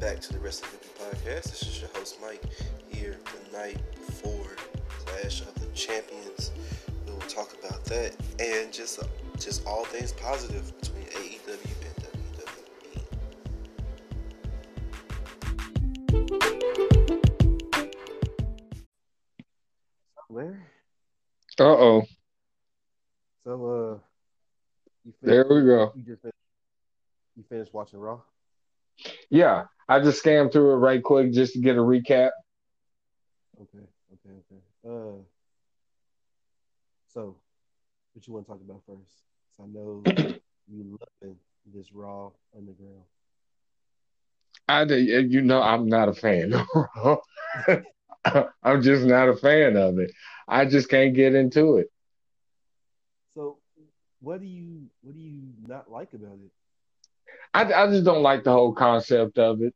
back to the Wrestling Cooking Podcast. This is your host Mike here the night before Clash of the Champions. We will talk about that and just uh, just all things positive between AEW and WWE. Where? Uh oh. So uh, you There we go. You just finished, you finished watching Raw. Yeah, I just scanned through it right quick just to get a recap. Okay, okay, okay. Uh, so what you want to talk about first? I know you loving this Raw Underground. I, you know, I'm not a fan. I'm just not a fan of it. I just can't get into it. So, what do you what do you not like about it? I, I just don't like the whole concept of it.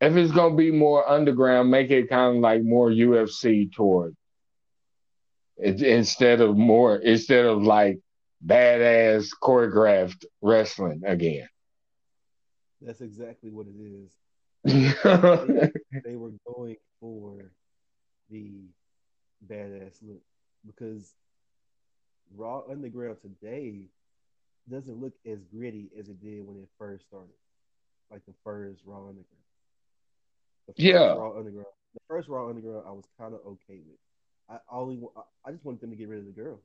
If it's gonna be more underground, make it kind of like more UFC toward it, instead of more instead of like badass choreographed wrestling again. That's exactly what it is. yeah, They were going for the badass look because Raw Underground today doesn't look as gritty as it did when it first started, like the first Raw Underground. The first Yeah. Raw Underground. The first Raw Underground, I was kind of okay with. I only, I- just wanted them to get rid of the girls,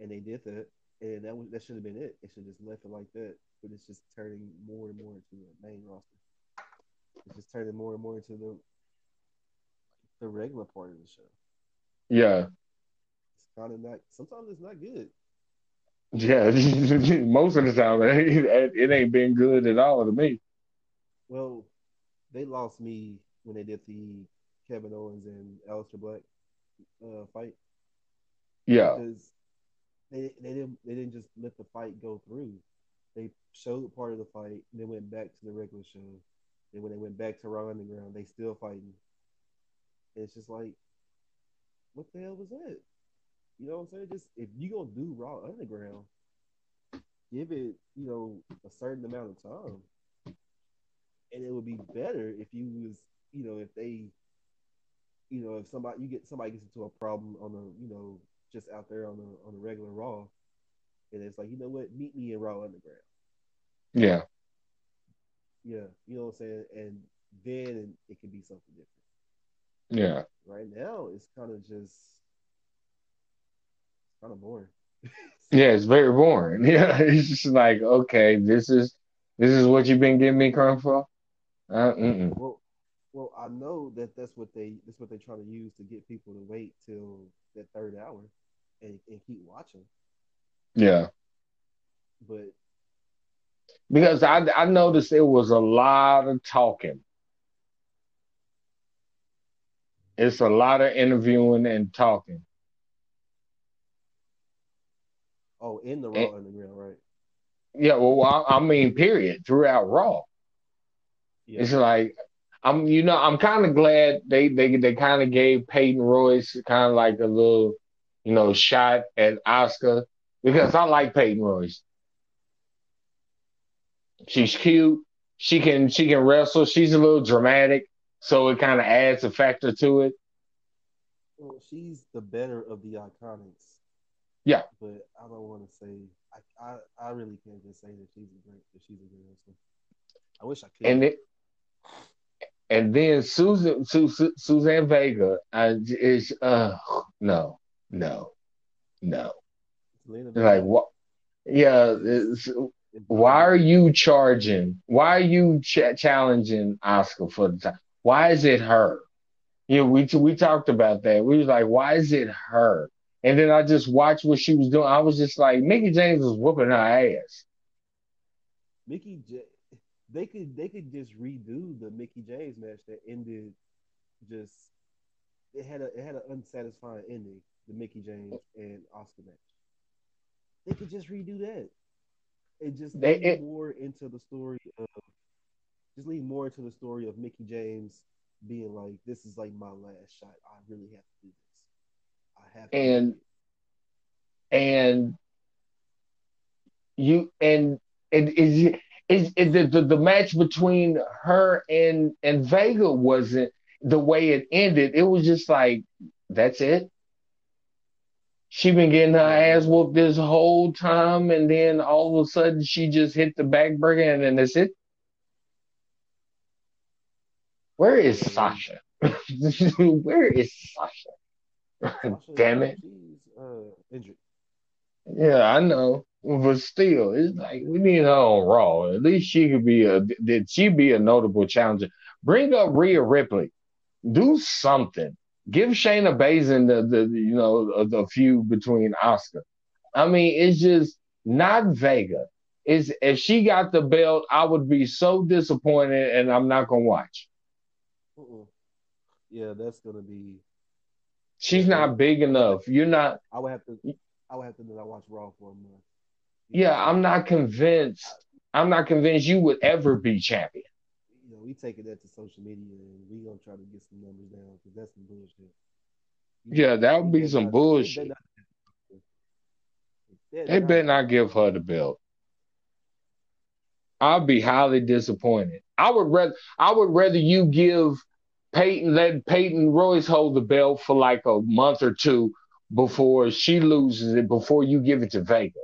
and they did that, and that was that should have been it. It should have just left it like that, but it's just turning more and more into a main roster. It's just turning more and more into the the regular part of the show. Yeah, it's kind of not. Sometimes it's not good. Yeah. Most of the time, it, it ain't been good at all to me. Well, they lost me when they did the Kevin Owens and Aleister Black uh, fight Yeah, because they they didn't they didn't just let the fight go through. They showed part of the fight, and then went back to the regular show. And when they went back to Raw Underground, they still fighting. And it's just like, what the hell was that? You know what I'm saying? Just if you gonna do Raw Underground, give it you know a certain amount of time, and it would be better if you was you know if they, you know if somebody you get somebody gets into a problem on a you know just out there on a on a regular Raw, and it's like you know what, meet me in Raw Underground. yeah, Yeah, you know what I'm saying, and then it can be something different. yeah. Right now, it's kind of just kind of boring. Yeah, it's very boring. Yeah, it's just like, okay, this is this is what you've been giving me crumb for. Uh. Well, well, I know that that's what they that's what they're trying to use to get people to wait till that third hour and, and keep watching. Yeah, But because I I noticed it was a lot of talking. It's a lot of interviewing and talking. Oh, in the. Raw Underground, right? Yeah, well, I, I mean, period, throughout Raw. Yeah, It's like I'm, you know, I'm kind of glad they they they kind of gave Peyton Royce kind of like a little, you know, shot at Asuka because I like Peyton Royce. She's cute. She can she can wrestle. She's a little dramatic, so it kind of adds a factor to it. well, she's the better of the Iconics. Yeah. but I don't want to say I, I I really can't just say that she's a great that she's a good wrestler. I wish I could. And it, and then Susan Su, Su, Suzanne Vega uh, is uh no no no like what yeah why are you charging? Why are you ch- challenging Asuka for the time? Why is it her? Yeah, we we talked about that. We was like, why is it her? And then I just watched what she was doing. I was just like, Mickie James was whooping her ass. Mickey J. They could they could just redo the Mickie James match that ended just it had a it had an unsatisfying ending. The Mickie James and Asuka match. They could just redo that and just They- lead it- more into the story of just lead more into the story of Mickie James being like, "This is like my last shot. I really have to do this. I have to." do And- and you and and is it, it, the, the the match between her and and Vega wasn't the way it ended. It was just like that's it. She been getting her ass whooped this whole time, and then all of a sudden she just hit the backbreaker, and then that's it. Where is Sasha? Where is Sasha? Damn it. Uh. Yeah, I know. But still, it's like we need her on Raw. At least she could be a did she be a notable challenger? Bring up Rhea Ripley. Do something. Give Shayna Baszler the, the you know the feud between Asuka. I mean, it's just not Vega. Is if she got the belt, I would be so disappointed, and I'm not gonna watch. Uh-uh. Yeah, that's gonna be. She's not big enough. You're not. I would have to. I would have to not watch Raw for a month. Yeah, I'm not convinced. I'm not convinced you would ever be champion. You know, we taking that to social media and we gonna try to get some numbers down because that's some bullshit. You Yeah, know, that would be some not- bullshit. They better not, They better not give her the belt. I'd be highly disappointed. I would rather I would rather you give Peyton let Peyton Royce hold the belt for like a month or two before she loses it before you give it to Vega.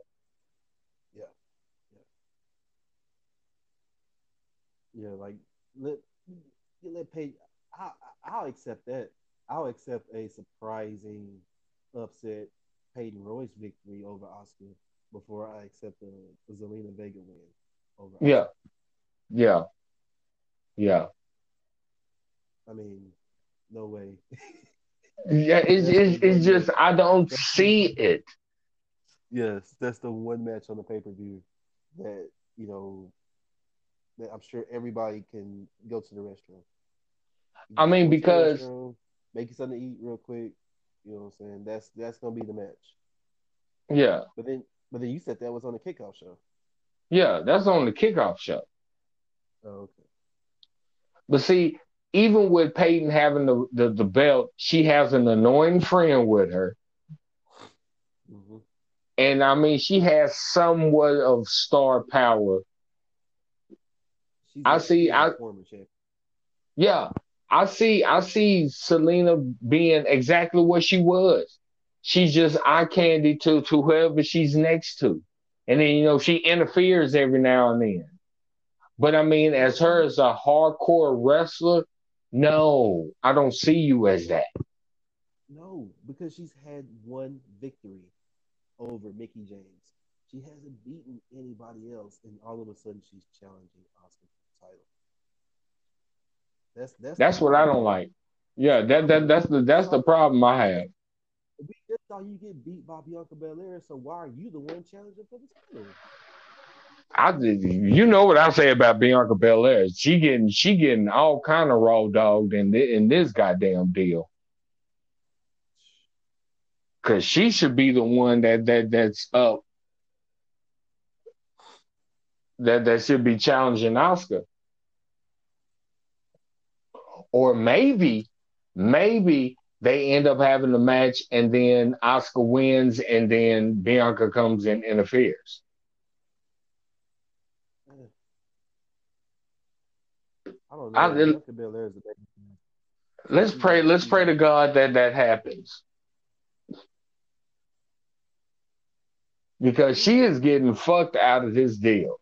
Yeah. Yeah. Yeah, like let you let pay. I I'll accept that. I'll accept a surprising upset Peyton Royce victory over Asuka before I accept a, a Zelina Vega win over. Yeah. Yeah. Yeah. I mean, no way. Yeah, it's, it's, it's just I don't see it. yes, that's the one match on the pay per view that you know that I'm sure everybody can go to the restroom. I mean, because- make you something to eat real quick. You know what I'm saying? That's that's gonna be the match. Yeah. But then, but then you said that was on the kickoff show. Yeah, that's on the kickoff show. Oh, okay. But see, even with Peyton having the, the, the belt, she has an annoying friend with her. hmm And I mean, she has somewhat of star power. She's I see- I-. Yeah, I see. I see Zelina being exactly what she was. She's just eye candy to to whoever she's next to, and then you know she interferes every now and then. But I mean, as her as a hardcore wrestler, no, I don't see you as that. No, because she's had one victory over Mickie James. She hasn't beaten anybody else, and all of a sudden she's challenging Asuka for the title. That's that's That's what I don't like. Yeah, that that that's the that's the problem I have. We just saw you get beat by Bianca Belair, so why are you the one challenging for the title? I you know what I say about Bianca Belair. She getting she getting all kind of raw dogged in in this goddamn deal. Cause she should be the one that that that's up. That that should be challenging Asuka. Or maybe, maybe they end up having a match and then Asuka wins and then Bianca comes and interferes. I don't know. I- Bianca Belair is the. Let's pray. Let's pray to God that that happens. Because she is getting fucked out of this deal.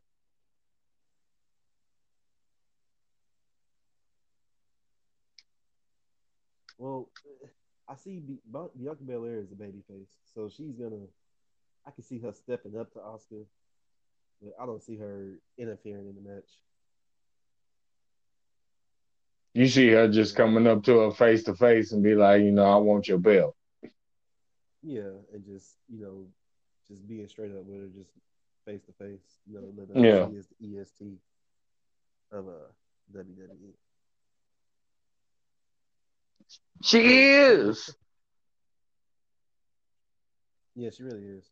Well, I see Bianca Belair is a baby face, so she's gonna. I can see her stepping up to Asuka, but I don't see her interfering in the match. You see her just coming up to her face to face and be like, you know, I want your belt. Yeah, and just you know, just being straight up with her, just face to face. You know, let her Yeah. she is the EST of uh WWE. She is. Yeah, she really is.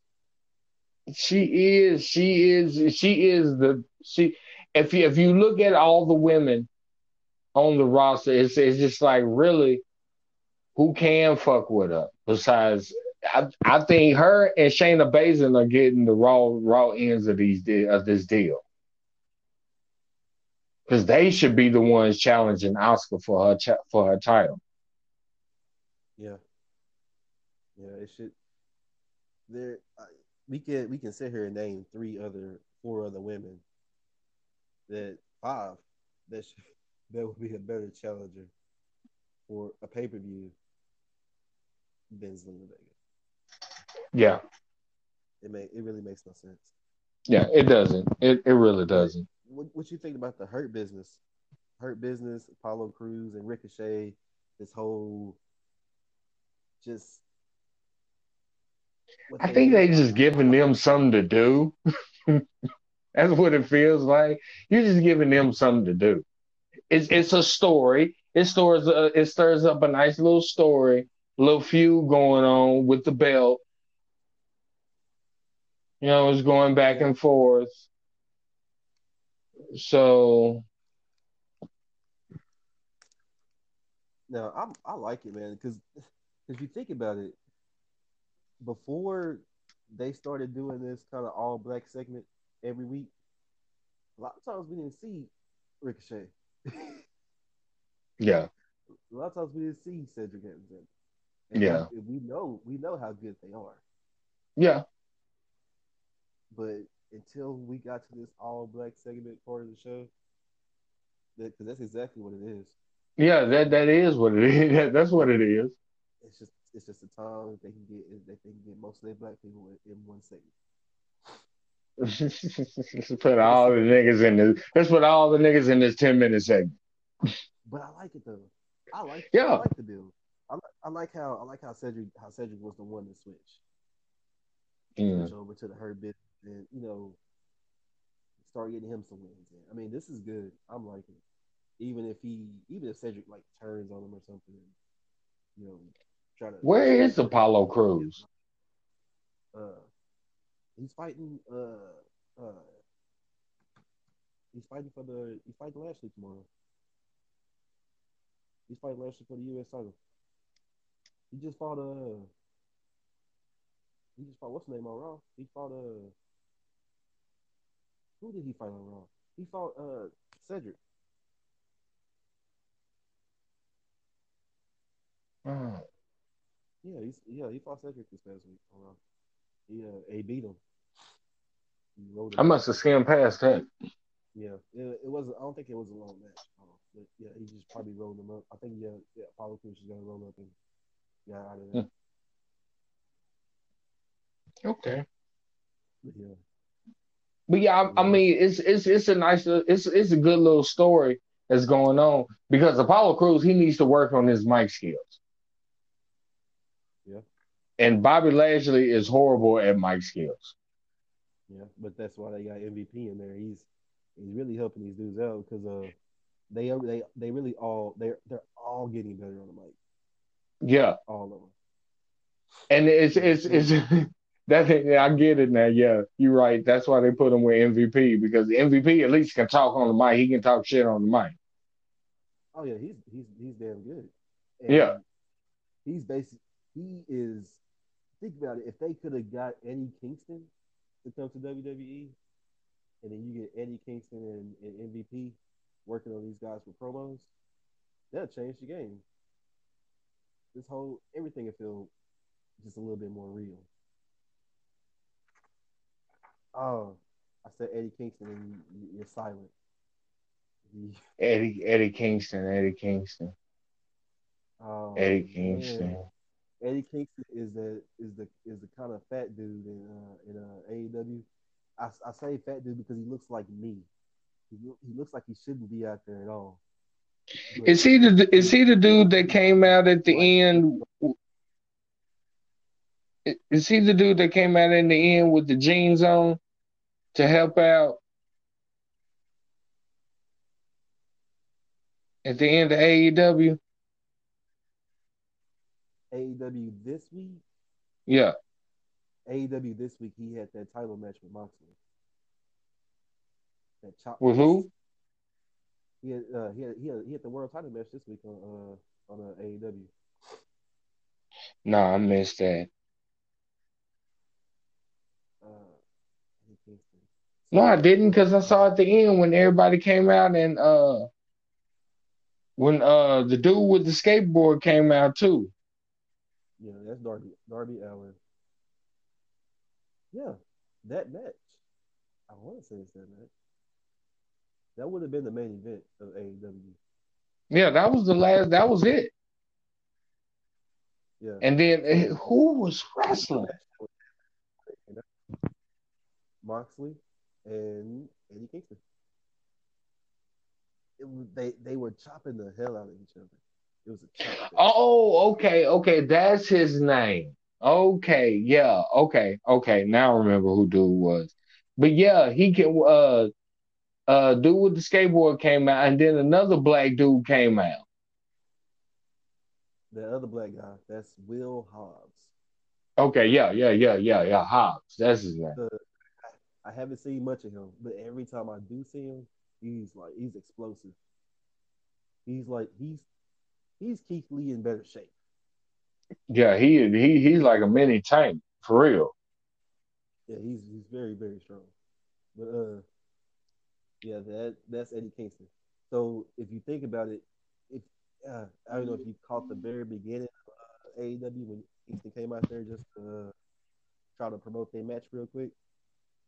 She is. She is. She is the she. If you if you look at all the women on the roster, it's it's just like really, who can fuck with her besides. I, I think her and Shayna Baszler are getting the raw raw ends of these de- of this deal. because they should be the ones challenging Asuka for her cha- for her title. Yeah. Yeah, it should. There, we can we can sit here and name three other, four other women. That five that should, that would be a better challenger for a pay per view than Zelina Vega. Yeah, It may it really makes no sense. yeah, it doesn't. It it really doesn't. What what you think about the Hurt business? Hurt business, Apollo Crews and Ricochet. This whole just. I think do. they just giving them something to do. That's what it feels like. You're just giving them something to do. It's it's a story. It stores it stirs up a nice little story, little feud going on with the belt. You know, it's going back and forth. So No, I'm I like it, man, because if you think about it, before they started doing this kind of all black segment every week, a lot of times we didn't see Ricochet. Yeah, a lot of times we didn't see Cedric Anderson. And Yeah. we, we know we know how good they are, yeah, but until we got to this all black segment part of the show, that because that's exactly what it is. yeah. That that is what it is. That, that's what it is. It's just it's just a time that they can get they can get most of their black people in, in one segment. Let's put all the niggas in this. Let's put all the niggas in this ten minute segment. But I like it though. I like Yeah. I like the build. I like I like how I like how Cedric how Cedric was the one to switch Mm. switch over to the hurt bit and you know start getting him some wins. In. I mean, this is good. I'm liking it. Even if he even if Cedric like turns on him or something, and, you know, try to Where is Apollo Crews? Uh, he's fighting. Uh, uh, he's fighting for the. He's fighting Lashley tomorrow. He's fighting Lashley for the U.S. title. He just fought. Uh, he just fought. What's the name on Raw? He fought. Uh, who did he fight on Raw? He fought. Uh, Cedric. Oh, Yeah, he's yeah. He fought Cedric this past week on Raw. He uh, he beat him. He rolled him I must have skimmed past that. Yeah, it, it wasn't. I don't think it was a long match. Uh, but yeah, he just probably rolled him up. I think yeah, yeah Apollo Crews is gonna roll up and got out of there. Okay. But yeah, But yeah, I, I mean, it's it's it's a nice, it's it's a good little story that's going on because Apollo Crews he needs to work on his mic skills. Yeah. And Bobby Lashley is horrible at mic skills. Yeah. But that's why they got MVP in there. He's he's really helping these dudes out because uh they are they they really all they're they're all getting better on the mic, Yeah, all of them. and it's it's it's that I get it now. Yeah, you're right. That's why they put him with MVP because the MVP at least can talk on the mic. He can talk shit on the mic. Oh yeah, he's he's he's damn good. Yeah. he's basically He is. Think about it. If they could have got Eddie Kingston to come to WWE, and then you get Eddie Kingston and, and MVP working on these guys for promos, that'll change the game. This whole everything will feel just a little bit more real. Oh, I said Eddie Kingston, and you, you're silent. Eddie Eddie Kingston, Eddie Kingston, Oh, Eddie man. Eddie Kingston is the is the is the kind of fat dude in uh, in uh, AEW. I, I say fat dude because he looks like me. He, he looks like he shouldn't be out there at all. But- Is he the is he the dude that came out at the end? Is he the dude that came out in the end with the jeans on to help out at the end of AEW? AEW this week? Yeah. AEW this week he had that title match with Moxley. That chop. With who? He had, uh, he had he had he had the world title match this week on uh on uh, AEW. No, I missed that. Uh, No, I didn't because I saw at the end when everybody came out and uh when uh the dude with the skateboard came out too. Yeah, that's Darby Darby Allin. Yeah, that match. I want to say it's that match. That would have been the main event of AEW. Yeah, that was the last. That was it. Yeah. And then eh, who was wrestling? Moxley and Eddie Kingston. It was, they they were chopping the hell out of each other. It was a chop. Oh, okay, okay, that's his name. Okay, yeah, okay, okay. Now I remember who dude was. But yeah, he can. Uh, uh, dude with the skateboard came out, and then another black dude came out. The other black guy, that's Will Hobbs. Okay, yeah, yeah, yeah, yeah, yeah. Hobbs, that's his name. The, I haven't seen much of him, but every time I do see him, he's like he's explosive. He's like he's he's Keith Lee in better shape. Yeah, he he he's like a mini tank for real. Yeah, he's he's very very strong. But uh, yeah, that that's Eddie Kingston. So if you think about it, if uh, I don't know if you caught the very beginning of uh, AEW when Kingston came out there just to uh, try to promote their match real quick.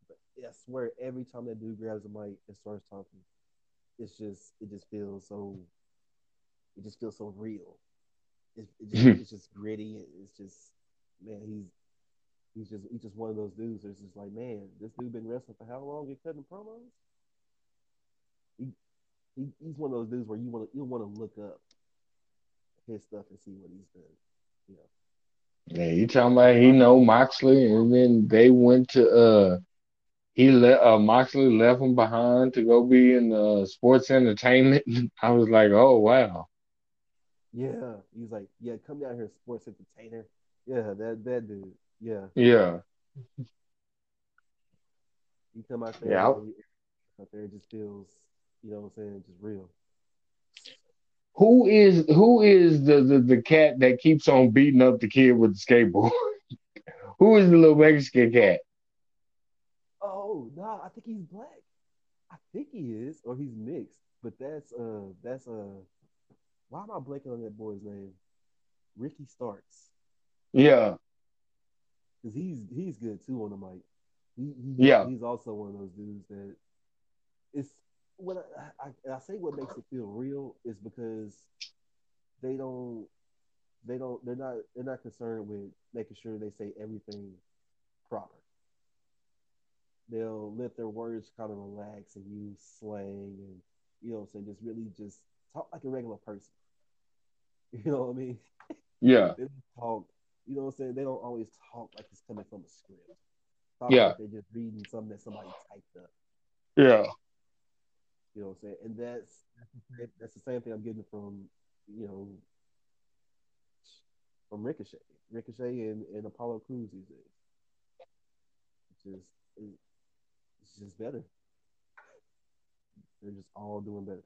But I swear, every time that dude grabs a mic and starts talking, it's just it just feels so it just feels so real. It, it just, it's just gritty. It's just man, he's he's just he's just one of those dudes. That's just like man, this dude been wrestling for how long? Get cutting promos. He, he he's one of those dudes where you want to you want to look up his stuff and see what he's done. You know. Yeah, you talking about he know Moxley, and then they went to uh he let uh Moxley left him behind to go be in uh sports entertainment. I was like, oh wow. Yeah, he's like, yeah, come down here, sports entertainer. Yeah, that that dude. Yeah. Yeah. You come out there, Yeah. out there, it just feels, you know what I'm saying, just real. Who is who is the, the the cat that keeps on beating up the kid with the skateboard? who is the little Mexican cat? Oh no, I think he's black. I think he is, or he's mixed. But that's uh, that's uh, why am I blanking on that boy's name? Ricky Starks, Yeah. because he's he's good too on the mic. He, he Yeah. he's also one of those dudes that it's what I, I, I say what makes it feel real is because they don't they don't they're not they're not concerned with making sure they say everything proper. They'll let their words kind of relax and use slang and you know what I'm saying just really just talk like a regular person. You know what I mean? Yeah. They don't talk, you know what I'm saying? They don't always talk like it's coming from a script. Talk Yeah. like they're just reading something that somebody typed up. Yeah. You know what I'm saying? And that's that's the same, that's the same thing I'm getting from you know from Ricochet, Ricochet and, and Apollo Crews these days. It's just it's just better. They're just all doing better.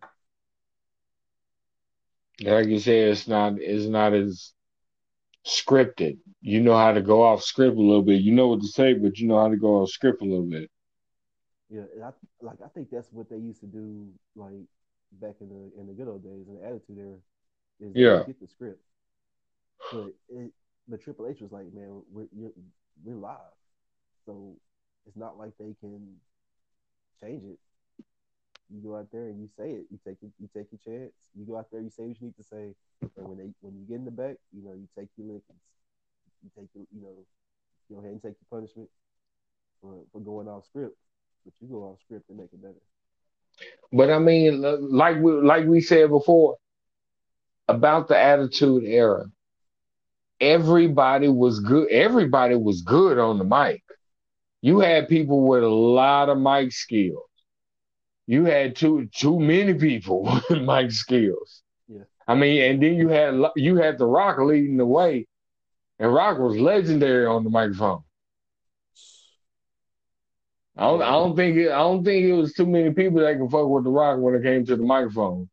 Like you say, it's not it's not as scripted. You know how to go off script a little bit. You know what to say, but you know how to go off script a little bit. Yeah, I like I think that's what they used to do like back in the in the good old days in the attitude era is Yeah. get the script. But it but Triple H was like, man, we're you're, we're live, so it's not like they can change it. You go out there and you say it. You take. You take your chance. You go out there. You say what you need to say. And when they when you get in the back, you know you take your lickings. You take your you know go ahead and take your punishment for, for going off script. But you go off script and make it better. But I mean, like we like we said before about the Attitude Era, everybody was good. Everybody was good on the mic. You had people with a lot of mic skills. You had too too many people with mic skills. Yeah. I mean, and then you had you had the Rock leading the way, and Rock was legendary on the microphone. I don't, I don't think it, I don't think it was too many people that could fuck with the Rock when it came to the microphone.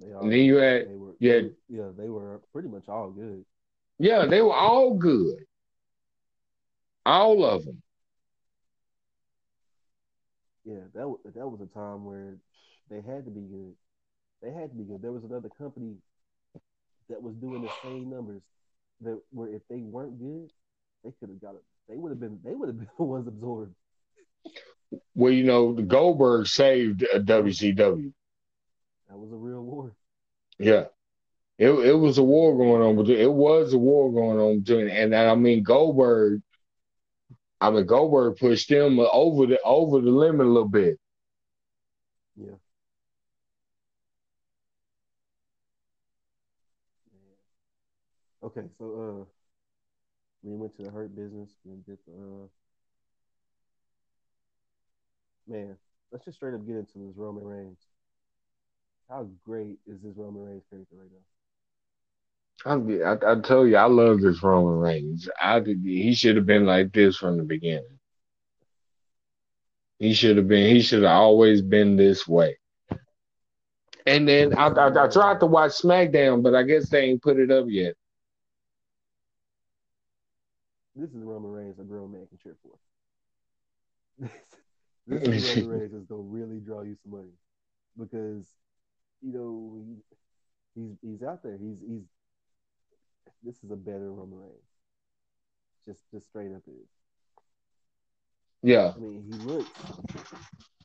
And then you had they were you had- yeah they were pretty much all good. yeah, they were all good. All of them. Yeah, that that was a time where they had to be good. They had to be good. There was another company that was doing the same numbers that where if they weren't good, they could have got it. They would have been. They would have been the ones absorbed. Well, you know, the Goldberg saved uh, WCW. That was a real war. Yeah. It it was a war going on, it was a war going on between, and I mean Goldberg. I mean Goldberg pushed him over the over the limit a little bit. Yeah. Okay, so uh, we went to the hurt business. We did the uh, man. Let's just straight up get into this Roman Reigns. How great is this Roman Reigns character right now? I, I, I tell you, I love this Roman Reigns. I he should have been like this from the beginning. He should have been. He should have always been this way. And then I, I, I tried to watch SmackDown, but I guess they ain't put it up yet. This is Roman Reigns a grown man can cheer for. this is Roman Reigns is gonna really draw you some money because you know he, he's he's out there. He's he's this is a better Roman Reigns. Just just straight up is. Yeah. I mean, he looks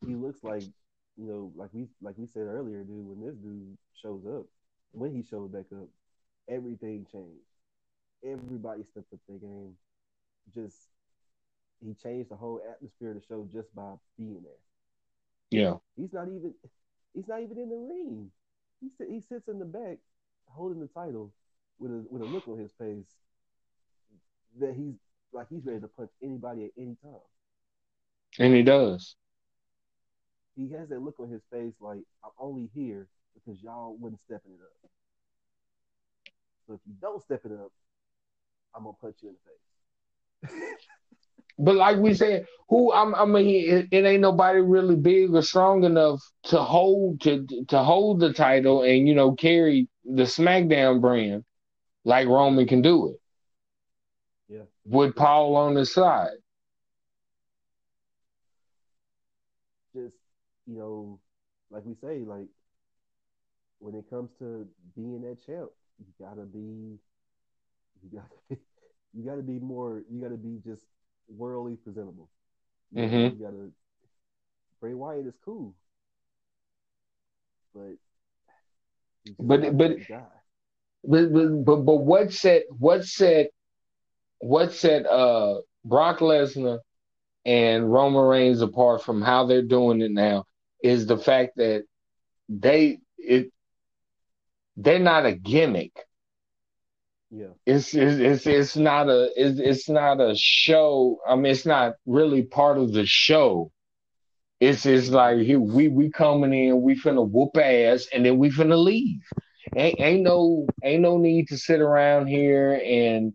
he looks like you know, like we like we said earlier, dude. When this dude shows up, when he shows back up, everything changed. Everybody stepped up their game. Just he changed the whole atmosphere of the show just by being there. Yeah. He's not even he's not even in the ring. He he sits in the back holding the title with a with a look on his face that he's like he's ready to punch anybody at any time. And he does. He has that look on his face like I'm only here because y'all wasn't stepping it up. So if you don't step it up, I'm gonna punch you in the face. But like we said, who I'm, I mean, it, it, ain't nobody really big or strong enough to hold to to hold the title and you know carry the SmackDown brand like Roman can do it. Yeah, with Paul on the side. Just you know, like we say, like when it comes to being that champ, you gotta be, you gotta be, you gotta be more, you gotta be just worldly presentable. You, mm-hmm. you gotta Bray Wyatt is cool, but but but, but but but what set what set what set uh Brock Lesnar and Roman Reigns apart from how they're doing it now is the fact that they it they're not a gimmick. Yeah. It's it's it's, it's not a it's, it's not a show. I mean, it's not really part of the show. It's it's like here we we coming in, we finna whoop ass, and then we finna leave. Ain't ain't no ain't no need to sit around here and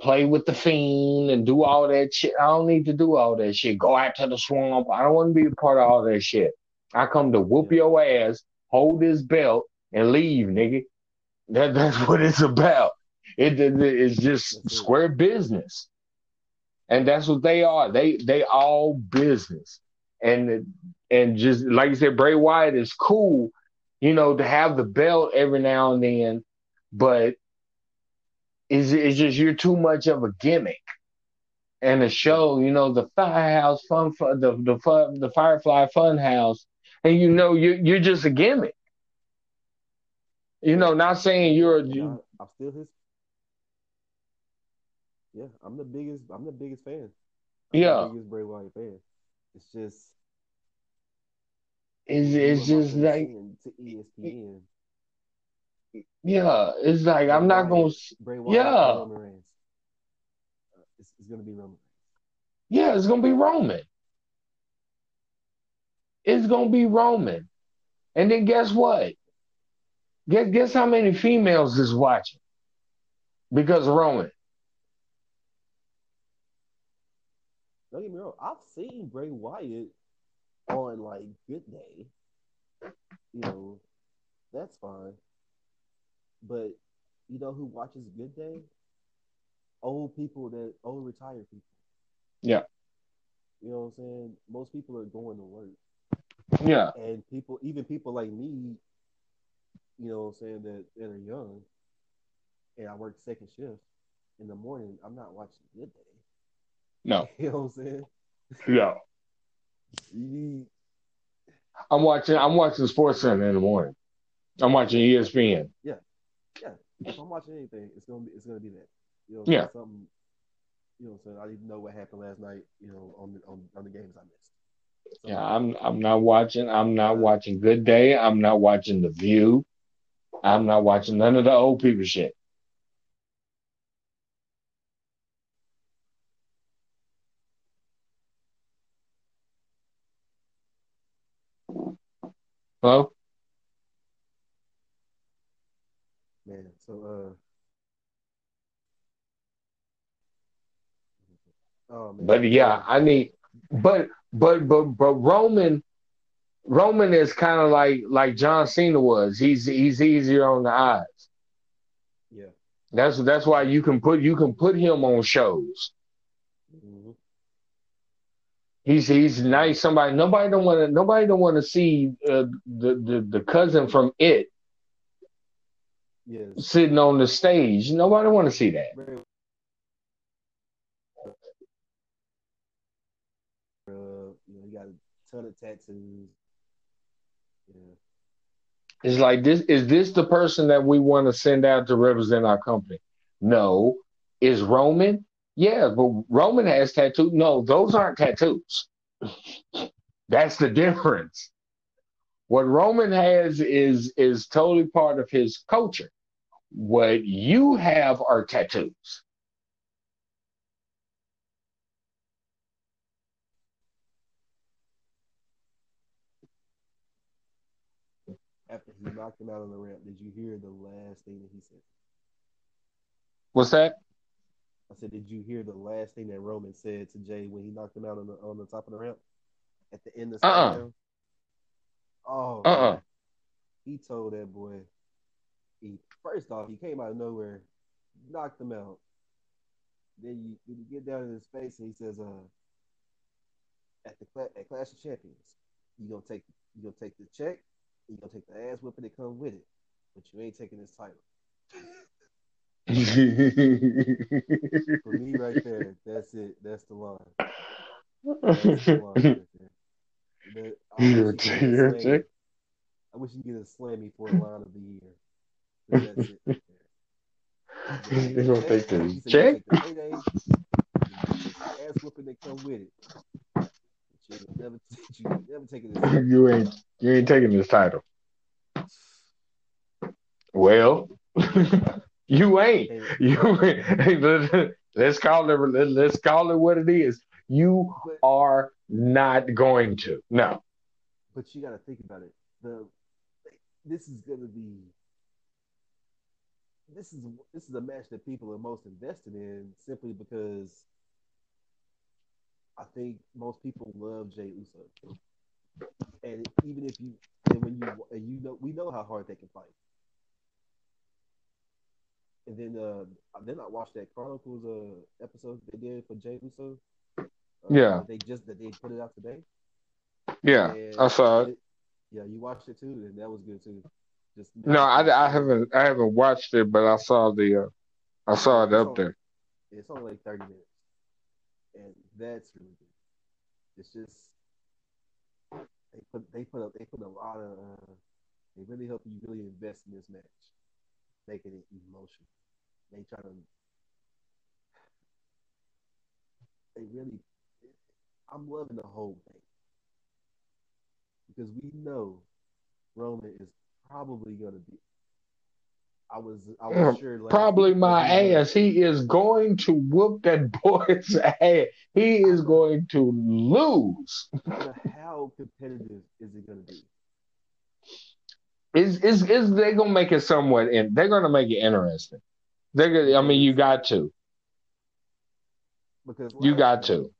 play with the fiend and do all that shit. I don't need to do all that shit. Go out to the swamp. I don't want to be a part of all that shit. I come to whoop your ass, hold this belt, and leave, nigga. That that's what it's about. It, it it's just square business, and that's what they are. They they all business, and and just like you said, Bray Wyatt is cool, you know, to have the belt every now and then, but is it's just you're too much of a gimmick. And the show, you know, the Firehouse Fun, the the fun, the Firefly Funhouse, and you know you you're just a gimmick. You know, not saying you're. You, I'm still his yeah, I'm the biggest. I'm the biggest fan. I'm yeah, the biggest Bray Wyatt fan. It's just. It's it's just like to ESPN. Yeah, it's like I'm not gonna. Bray Wyatt, yeah, Roman. Uh, it's, it's gonna be Roman. Yeah, it's gonna be Roman. It's gonna be Roman, and then guess what? Guess guess how many females is watching because of Roman. Don't get me wrong. I've seen Bray Wyatt on like Good Day. You know, that's fine. But you know who watches Good Day? Old people that old retired people. Yeah. You know what I'm saying? Most people are going to work. Yeah. And people, even people like me, you know what I'm saying, that, that are young, and I work second shift in the morning, I'm not watching Good Day. No. You know what I'm saying? Yeah. You need, I'm watching. I'm watching Sports Center in the morning. I'm watching ESPN. yeah. Yeah. If I'm watching anything, it's gonna be it's gonna be that. You know, Yeah. something. You know, what I'm saying I didn't know what happened last night. You know, on the on, on the games I missed. So, Yeah, I'm. I'm not watching. I'm not watching Good Day. I'm not watching The View. I'm not watching none of the old people shit. Hello. man. So uh. Oh man. But yeah, I need. But but but but Roman. Roman is kind of like like John Cena was. He's he's easier on the eyes. Yeah. That's that's why you can put you can put him on shows. hmm He's he's nice. Somebody nobody don't want to nobody don't want to see uh, the, the the cousin from it Yes. sitting on the stage. Nobody want to see that. Very- Uh, you know, he got a ton of tattoos. Yeah. It's like this is this the person that we want to send out to represent our company? No. Is Roman? Yeah, but Roman has tattoos. No, those aren't tattoos. That's the difference. What Roman has is is totally part of his culture. What you have are tattoos. After he knocked him out on the ramp, did you hear the last thing that he said? What's that? I said, did you hear the last thing that Roman said to Jay when he knocked him out on the on the top of the ramp at the end of Uh-uh. SmackDown? Oh, Uh-uh. man. he told that boy. He first off, he came out of nowhere, knocked him out. Then you, you get down in his face and he says, "Uh, at the at Clash of Champions, you gonna take you gonna take the check, you gonna take the ass whipping that comes with it, but you ain't taking this title." For me, right there, that's it. That's the line. That's the line right there. I wish you get a you're Slammy- I wish you could get a for a line of the year. But That's it. Right there. You're gonna take the check? "You take the payday, the ass whooping that come with it. You ain't never, you ain't never taking this. you ain't you ain't taking this title. Well, you ain't. You ain't. let's call it let's call it what it is. You are not going to. No. but you got to think about it. The this is gonna be this is this is a match that people are most invested in simply because I think most people love Jay Uso, and even if you and when you and you know we know how hard they can fight. And then uh then I watched that Chronicles uh episode they did for Jay Uso. Uh, Yeah. They just that they put it out today. Yeah, And I saw it. Yeah, you watched it too, and that was good too. Just No, I, I haven't I haven't watched it, but I saw the uh, I saw it up there. It's only like thirty minutes, and that's really good. It's just they put they put a, they put a lot of uh, they really help you really invest in this match, making it emotional. They try to they really I'm loving the whole thing because we know Roman is probably gonna be. I was I was Mm, sure last Probably my that he was- ass. He is going to whoop that boy's ass. He is going to lose. How competitive is it going to be? Is is is they gonna make it somewhat and they're gonna make it interesting. They're gonna I mean you got to. Because You got week- to.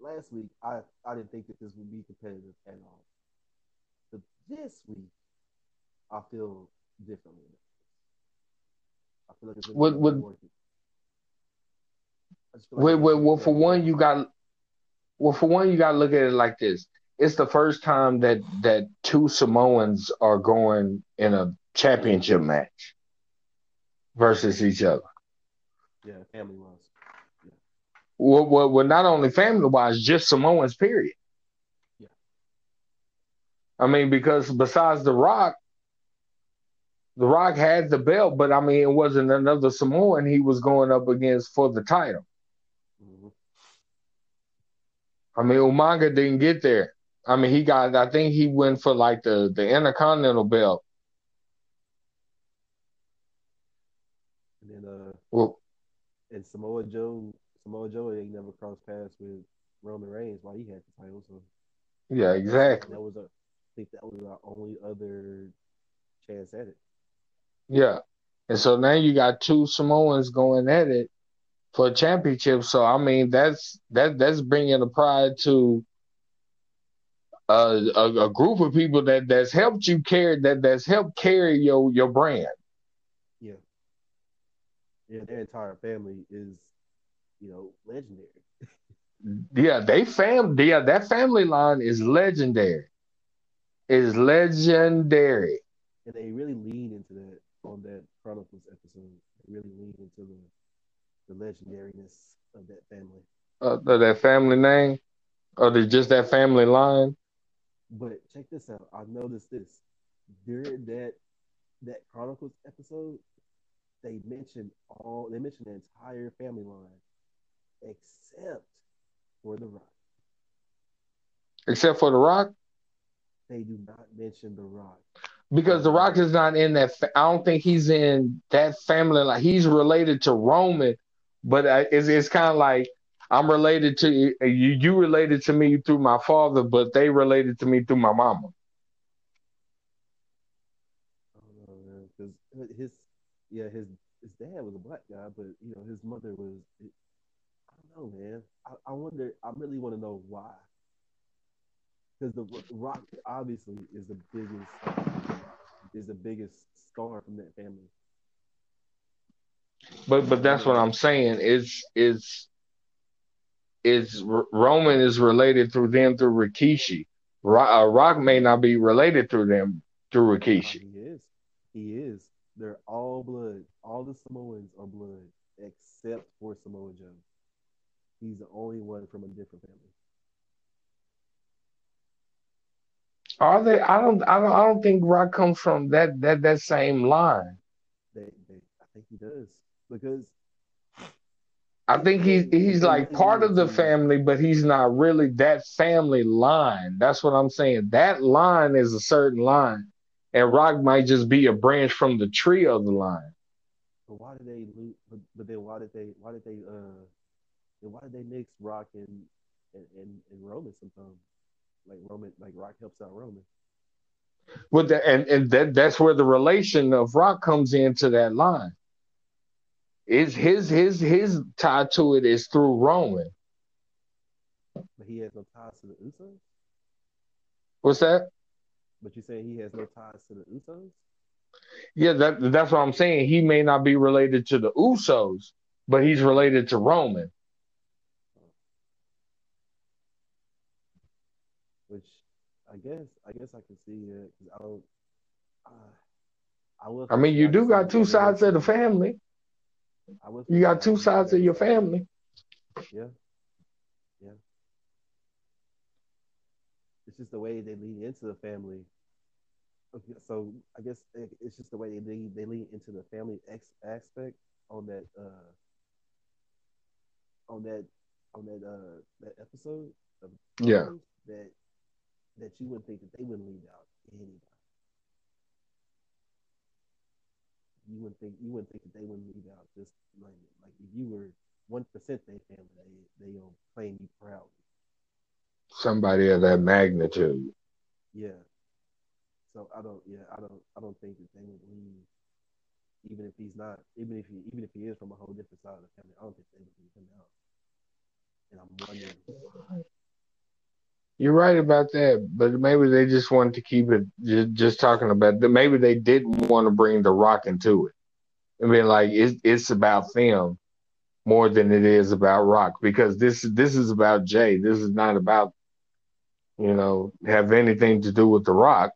Last week, I I didn't think that this would be competitive at all. But this week, I feel differently. I feel like it's be would- like well, well, well, for one, you got well, for one, you got to look at it like this. It's the first time that that two Samoans are going in a championship match versus each other. Yeah, family wise. Yeah. Well, well, well, not only family wise, just Samoans. Period. Yeah. I mean, because besides The Rock, The Rock had the belt, but I mean, it wasn't another Samoan he was going up against for the title. Mm-hmm. I mean, Umaga didn't get there. I mean, he got. I think he went for like the the Intercontinental belt. And then, uh, Well, and Samoa Joe, Samoa Joe ain't never crossed paths with Roman Reigns while he had the title. So yeah, exactly. that was a, I think that was our only other chance at it. Yeah, and so now you got two Samoans going at it for a championship. So I mean, that's that that's bringing a pride to uh, a, a group of people that that's helped you carry that that's helped carry your your brand. Yeah. Yeah, their entire family is, you know, legendary. Yeah, they fam yeah, that family line is legendary. Is legendary. And they really lean into that on that Chronicles episode. Really lean into the the legendariness of that family. Uh, that family name, or the, just that family line. But check this out. I noticed this during that that Chronicles episode. They mentioned all. They mentioned the entire family line, except for the Rock. Except for the Rock, They do not mention the Rock. Because the Rock is not in that. Fa- I don't think he's in that family. Like he's related to Roman, but uh, it's it's kind of like I'm related to you. You related to me through my father, but they related to me through my mama. Man, because his yeah his his dad was a black guy, but you know his mother was. I don't know, man. I, I wonder. I really want to know why. Because the Rock obviously is the biggest is the biggest star from that family. But but that's what I'm saying. Is is is Roman is related through them through Rikishi. Ro- uh, Rock may not be related through them through Rikishi. He is. He is. They're all blood. All the Samoans are blood, except for Samoa Joe. He's the only one from a different family. Are they? I don't. I don't. I don't think Rock comes from that that that same line. They, they, I think he does because I think he's he's like part of the family, but he's not really that family line. That's what I'm saying. That line is a certain line, and Rock might just be a branch from the tree of the line. But why did they? But, but then why did they? Why did they? Uh, then why did they mix Rock and and and, and Roman sometimes? Like Roman, like Rock helps out Roman. Well, the, and and that that's where the relation of Rock comes into that line. Is his his his tie to it is through Roman. But he has no ties to the Usos. What's that? But you saying he has no ties to the Usos? Yeah, that that's what I'm saying. He may not be related to the Usos, but he's related to Roman. Which I guess I guess I can see it because I don't. Uh, I will. I mean, you do got two sides of the family. I will You got two sides of your family. Yeah, yeah. It's just the way they lead into the family. Okay, so I guess it's just the way they lead, they lead into the family ex- aspect on that uh on that on that uh that episode of Yeah. That that you wouldn't think that they wouldn't leave out anybody. You wouldn't think you wouldn't think that they wouldn't leave out just like like if you were one percent their family, they they will claim you proudly. Somebody of that magnitude. Yeah. So I don't yeah, I don't I don't think that they would leave even if he's not even if he even if he is from a whole different side of the family, I don't think they would leave him out. And I'm wondering You're right about that, but maybe they just wanted to keep it just, just talking about. Maybe they didn't want to bring the rock into it. I mean, like it's it's about them, more than it is about Rock because this this is about Jey. This is not about you know have anything to do with the Rock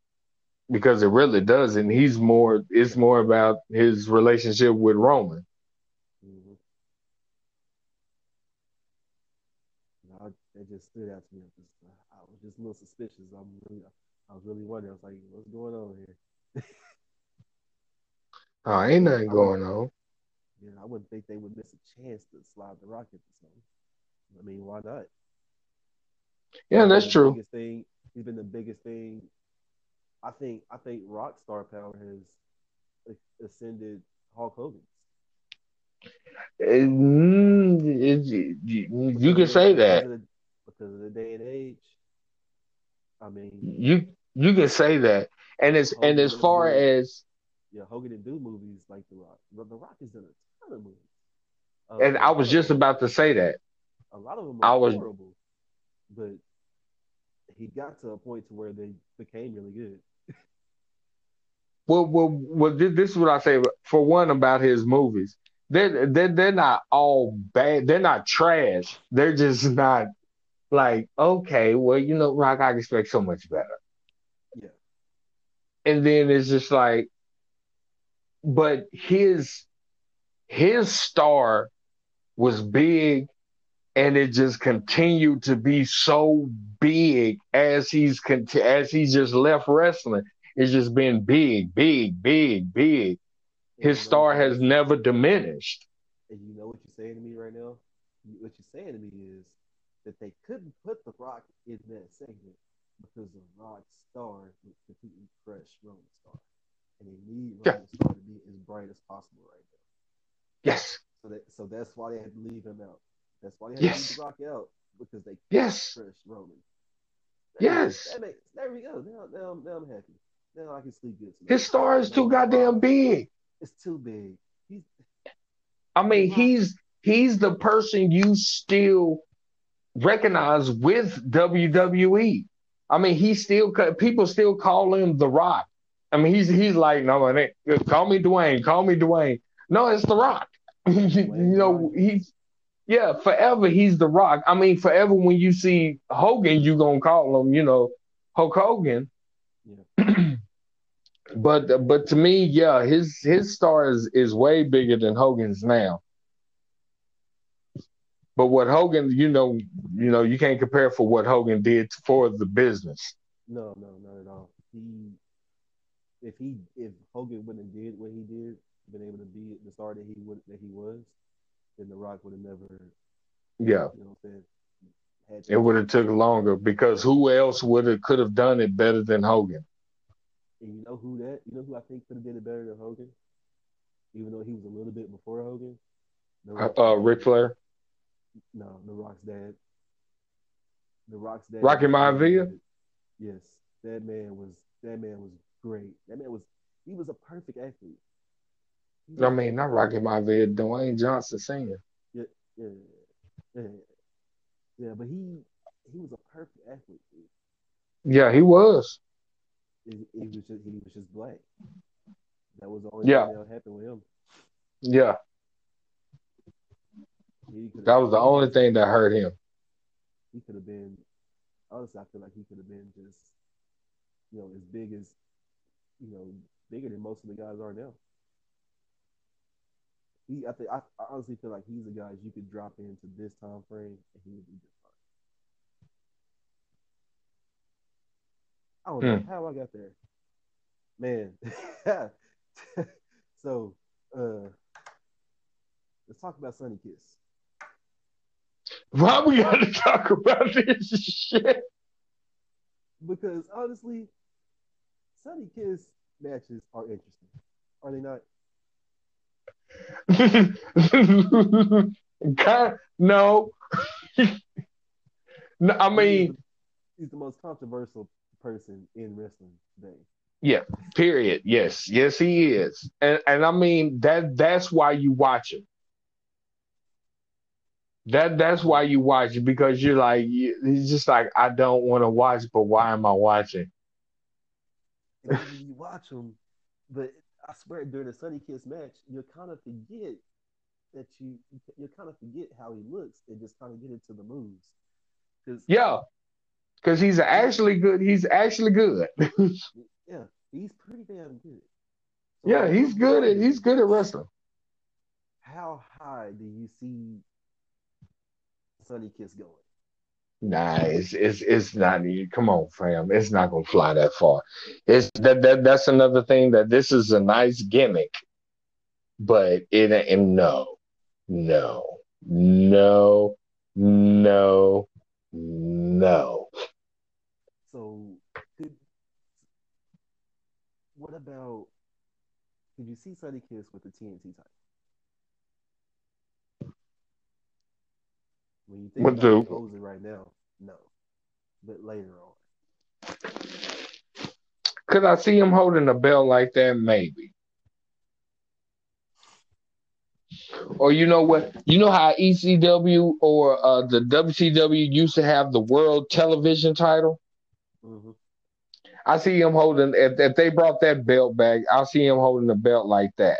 because it really doesn't. He's more it's more about his relationship with Roman. Mm-hmm. No, it just stood out to me. I was just a little suspicious. I'm really, I was really wondering. I was like, what's going on here? oh, ain't nothing going on. Yeah, I wouldn't think they would miss a chance to slide the rocket to something. I mean, why not? Yeah, that's true. Biggest thing, he's been the biggest thing. I think I think rock star power has ascended Hulk Hogan. Mm, it, you, you can say that because of, the, because of the day and age. I mean, you you can say that, and as and as far as yeah, Hogan didn't do movies like The Rock. The, the Rock has done a ton of movies. Uh, and I was just about to say that. A lot of them are I was, horrible, but he got to a point to where they became really good. well, well, well, this is what I say. For one, about his movies, they're they're, they're not all bad. They're not trash. They're just not like okay. Well, you know, Rock, I expect so much better. Yeah. And then it's just like, but his his star was big and it just continued to be so big as he's as he's just left wrestling. It's just been big, big, big, big. His star has never diminished. And you know what you're saying to me right now? What you're saying to me is that they couldn't put The Rock in that segment because The Rock's star would completely crush Roman Star. And they need Roman yeah. Star to be as bright as possible right now. Yes. So that so that's why they had to leave him out. That's why they had yes. to leave The Rock out because they yes. crush Roman. That yes. That makes, there we go. Now, now, now I'm happy. Now I can sleep good. Tonight. His star is too goddamn big. It's too big. He's. I mean, he's he's the person you still recognize with WWE. I mean, he still people still call him The Rock. I mean, he's he's like, no, it ain't. Uh, call me Dwayne, call me Dwayne. No, it's The Rock. you know, he's yeah, forever he's The Rock. I mean, forever when you see Hogan, you gonna call him, you know, Hulk Hogan. Yeah. but but to me, yeah, his his star is is way bigger than Hogan's now. But what Hogan, you know, you know, you can't compare for what Hogan did for the business. No, no, not at all. He, if he, if Hogan wouldn't have did what he did, been able to be the star that he would that he was, then The Rock would have never. Yeah. You know what I'm saying? It would have took longer because who else would have could have done it better than Hogan? And you know who that? You know who I think could have did it better than Hogan, even though he was a little bit before Hogan. Uh, uh, Ric Flair. No, The Rock's dad. The Rock's dad. Rocky Maivia. Yes, that man was. That man was great. That man was. He was a perfect athlete. I mean, not Rocky Maivia, Dwayne Johnson Senior. Yeah, yeah, yeah, yeah. But he he was a perfect athlete. Yeah, he was. He, he was just he was just black. That was the only yeah. thing that happened with him. Yeah. That was the only thing that hurt him. He could have been, honestly, I feel like he could have been just, you know, as big as, you know, bigger than most of the guys are now. He, I think, I, I honestly feel like he's the guy you could drop into this time frame and he would be just fine. I don't know hmm. how I got there, man. so, uh, let's talk about Sonny Kiss. Why we got to talk about this shit? Because honestly, Sonny Kiss matches are interesting, are they not? God, no. no. I mean, he's the most controversial person in wrestling today. Yeah, period. Yes, yes, he is, and and I mean that that's why you watch him. That that's why you watch it because you're like you, it's just like I don't want to watch, but why am I watching? you watch them, but I swear during the Sonny Kiss match, you kind of forget that you you kind of forget how he looks and just kind of get into the moves. Cause yeah, because he's actually good. He's actually good. yeah, he's pretty damn good. So yeah, he's good at he's good at wrestling. How high do you see Sonny Kiss going? Nah, it's it's it's not. Come on, fam. It's not gonna fly that far. It's that that that's another thing that this is a nice gimmick, but it and no, no, no, no, no. So, did, what about? Did you see Sonny Kiss with the TNT title? When you think about right now, no. But later on. Could I see him holding a belt like that? Maybe. Or you know what? You know how ECW or uh, the WCW used to have the world television title? Mm-hmm. I see him holding, if, if they brought that belt back, I see him holding a belt like that.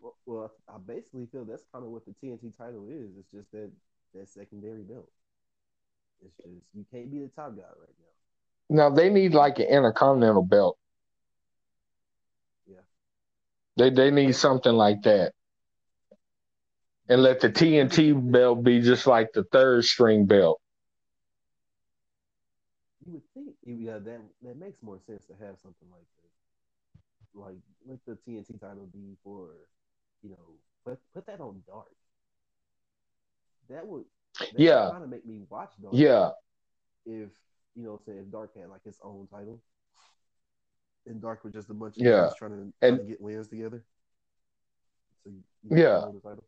Well, well, I basically feel that's kind of what the TNT title is. It's just that that secondary belt. It's just you can't be the top guy right now. No, they need like an intercontinental belt. Yeah. They they need something like that. And let the TNT belt be just like the third string belt. You would think, yeah, that that makes more sense to have something like this. Like let the TNT title be for, you know, put put that on dark that would that yeah kind of make me watch Dark. Yeah. If you know, say if Dark had like his own title, and Dark was just a bunch of yeah. guys trying to, trying to get wins together. So you, you yeah,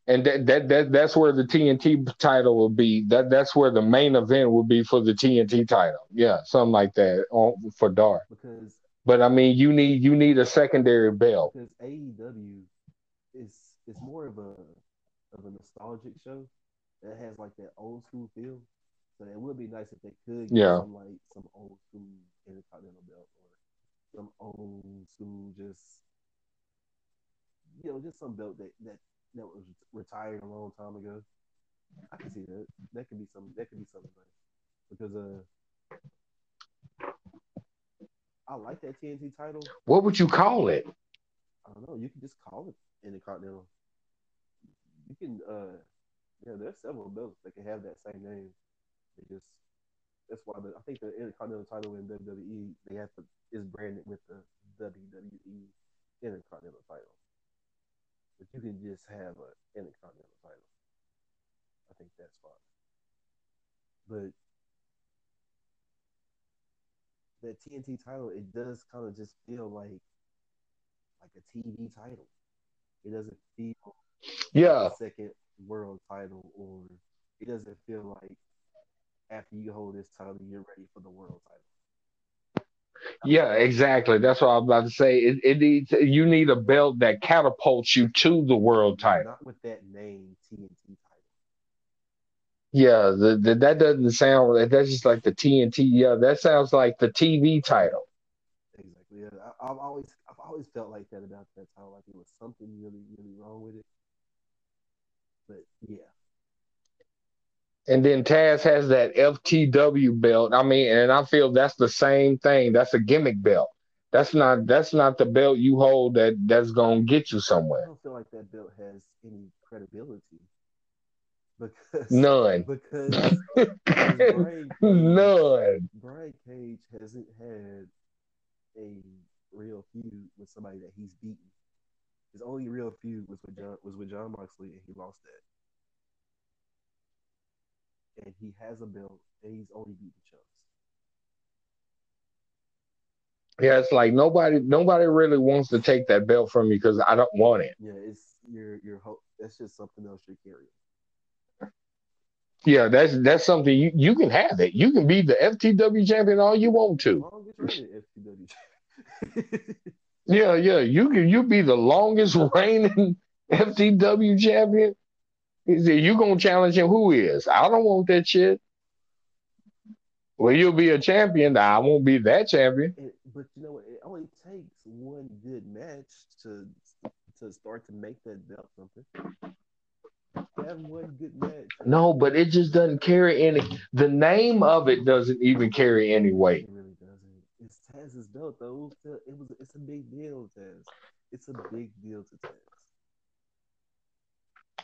and that, that that that's where the TNT title will be. That that's where the main event will be for the TNT title. Yeah, something like that on for Dark. Because, but I mean, you need you need a secondary belt. Because AEW is is more of a of a nostalgic show that has like that old school feel. So it would be nice if they could get yeah. some like some old school intercontinental belt or some old school just you know, just some belt that that, that was retired a long time ago. I can see that. That could be some that could be something nice. Because uh I like that TNT title. What would you call it? I don't know. You can just call it Intercontinental. You can uh yeah, there's several belts that can have that same name. They just that's why the, I think the Intercontinental title in WWE they have to is branded with the WWE Intercontinental title. But you can just have an Intercontinental title. I think that's fine. But that TNT title, it does kind of just feel like like a TV title. It doesn't feel yeah like second world title, or it doesn't feel like after you hold this title, you're ready for the world title. Yeah, exactly. That's what I was about to say. It, it needs you need a belt that catapults you to the world title. Not with that name TNT title. Yeah, the, the, that doesn't sound. That's just like the TNT. Yeah, that sounds like the TV title. Exactly. Yeah, I, have always I've always felt like that about that title. Like it was something really really wrong with it. But yeah. And then Taz has that FTW belt. I mean, and I feel that's the same thing. That's a gimmick belt. That's not that's not the belt you hold that that's gonna get you somewhere. I don't feel like that belt has any credibility. Because none. Because, because Brian Cage, none. Brian Cage hasn't had a real feud with somebody that he's beaten. His only real feud was with John was with Jon Moxley, and he lost that. And he has a belt, and he's only beaten chumps. Yeah, it's like nobody nobody really wants to take that belt from me because I don't want it. Yeah, it's your your hope. That's just something else you're carrying. Yeah, that's that's something you, you can have it. You can be the FTW champion all you want to. Yeah, yeah. You can you be the longest reigning FTW champion. You gonna challenge him? Who is? I don't want that shit. Well, you'll be a champion. I won't be that champion. It, but you know what? It only takes one good match to to start to make that belt something. have one good match. No, but it just doesn't carry any. The name of it doesn't even carry any weight. It really doesn't. Taz's belt though. It was. It's a big deal, Taz. It's a big deal to Taz.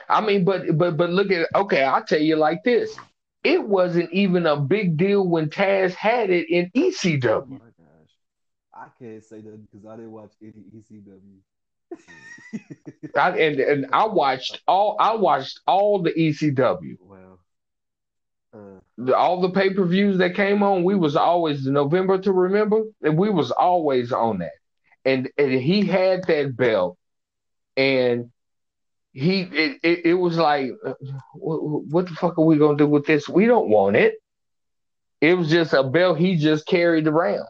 I mean, but but but look at okay. I'll tell you like this. It wasn't even a big deal when Taz had it in ECW. Oh my gosh, I can't say that because I didn't watch any ECW. I, and and I watched all I watched all the ECW. Wow. The- all the pay per views that came on, we was always November to remember, and we was always on that. And and he had that belt, and he it it, it was like, uh, what, what the fuck are we gonna do with this? We don't want it. It was just a belt he just carried around.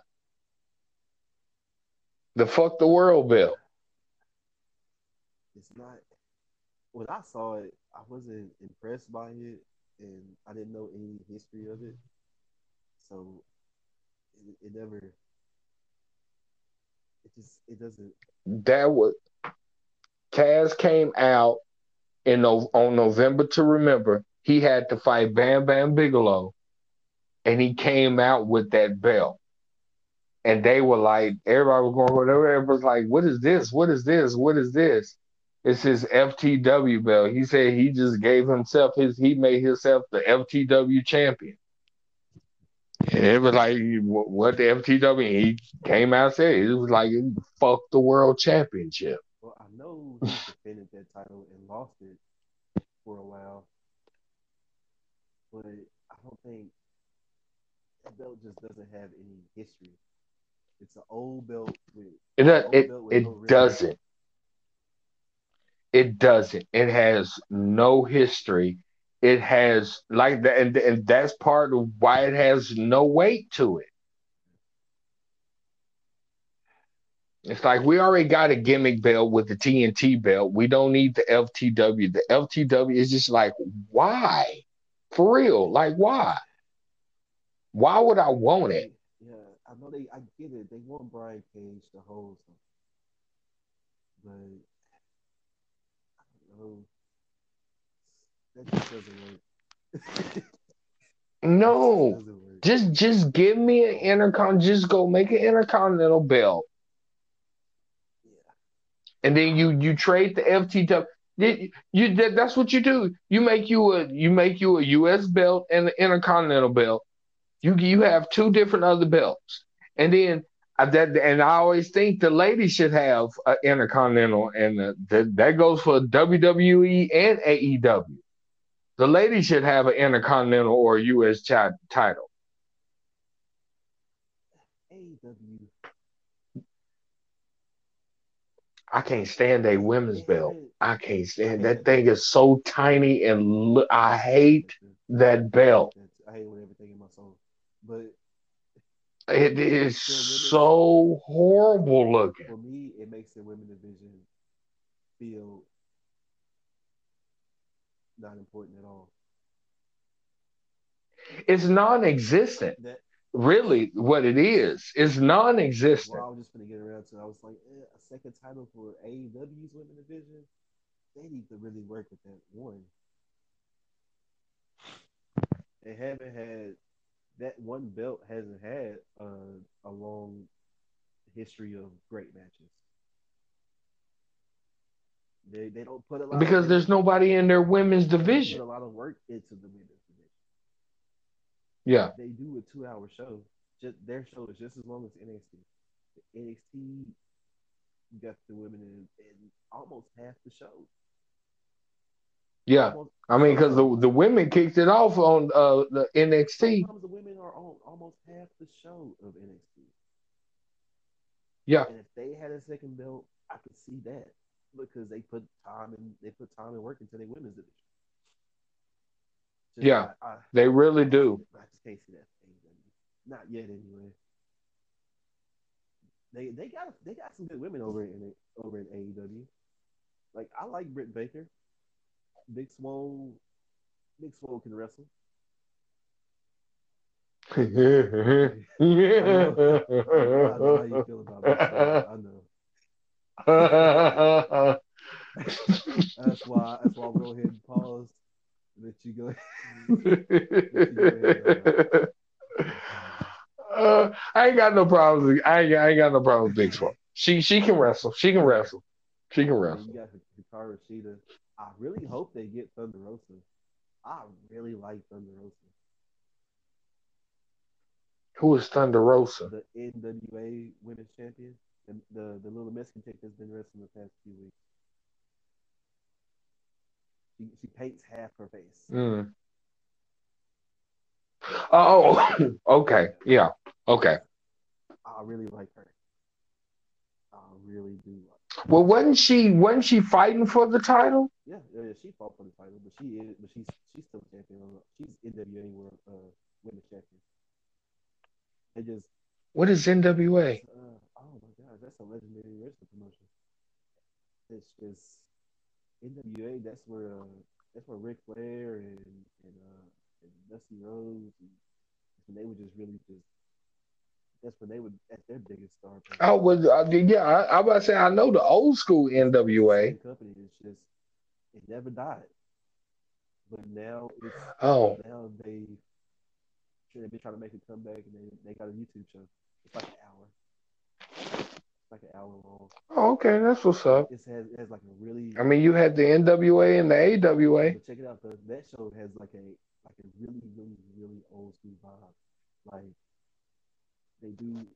The fuck the world belt. it's not. When I saw it, I wasn't impressed by it, and I didn't know any history of it, so it, it never. It just it doesn't. that was Taz came out in on November to remember. He had to fight Bam Bam Bigelow, and he came out with that belt. And they were like, everybody was going, everybody was like, what is this? What is this? What is this? It's his FTW belt. He said he just gave himself his, he made himself the FTW champion. And it was like, what the FTW? He came out and said it was like, fuck the world championship. Well, I know he defended that title and lost it for a while, but I don't think that belt just doesn't have any history. It's an old belt with It does- it it no ribbon. doesn't. It doesn't. It has no history. It has like that, and, and that's part of why it has no weight to it. It's like we already got a gimmick belt with the TNT belt. We don't need the FTW. The FTW is just like, why? For real. Like, why? Why would I want it? Yeah, I know they. I get it. They want Brian Cage to hold something, but That just doesn't work. No. Doesn't work. Just just give me an intercon. Just go make an intercontinental belt, Yeah. and then you you trade the FTW. You, you that, that's what you do. You make you a you make you a U.S. belt and an intercontinental belt. You you have two different other belts, and then that and I always think the ladies should have an intercontinental, and uh, that that goes for WWE and AEW. The ladies should have an intercontinental or U.S. chi- title. AEW. I can't stand a women's belt. I can't stand that thing is so tiny and look, I hate that belt. I hate with everything in my soul. But It is so horrible looking. for me, it makes the women division feel not important at all. It's non-existent. That Really, what it is is well, non-existent. I was just gonna get around to. I was like, eh, a second title for AEW's women division. They need to really work with that one. They haven't had that one belt hasn't had uh, a long history of great matches. They they don't put a lot Because of, there's nobody in their women's they put division. a lot of work into the women's division. Yeah. They do a two hour show. Just their show is just as long as NXT. The NXT got the women in, in almost half the show. Yeah. I mean, because the, the women kicked it off on uh, the NXT. sometimes the women are on almost half the show of NXT. Yeah. And if they had a second belt, I could see that because they put time and they put time and work into their women's division. Just- Yeah. I, I, They really do. I just can't see that. AEW. Not yet, anyway. They they got they got some good women over in over in AEW. Like I like Britt Baker. Big Swole, Big Swole can wrestle. I know, I know how you feel about Big I know. That's why. That's why we'll go ahead and pause. Let you go. uh, I ain't got no problems. I ain't, I ain't got no problems with Big Swole. She she can wrestle. She can wrestle. She can wrestle. You got Hikaru Shida. I really hope they get Thunder Rosa. I really like Thunder Rosa. Who is Thunder Rosa? The NWA Women's Champion. The, the, the little Mexican chick that's been wrestling the past few weeks. She, she paints half her face. Mm. Oh, okay. Yeah. Okay. I really like her. I really do like. Well, wasn't she wasn't she fighting for the title? Yeah, yeah, yeah, she fought for the title, but she is, but she's she's still champion. She's NWA World uh, Women's Champion. Just. What is NWA? Uh, oh my god, that's a legendary wrestling promotion. It's just NWA. That's where uh, that's where Ric Flair and and, uh, and Dusty Rhodes and, and they were just really just that's when they would at their biggest star. Oh, was uh, yeah. I, I about to say I know the old school NWA company. It's just it never died, but now it's oh now they they've been trying to make a comeback and they they got a YouTube show. It's like an hour. It's like an hour long. Oh, okay, that's what's up. It has, it has like a really. I mean, you had the NWA and the AWA. But check it out. The, that show has like a like a really really really old school vibe. Like they do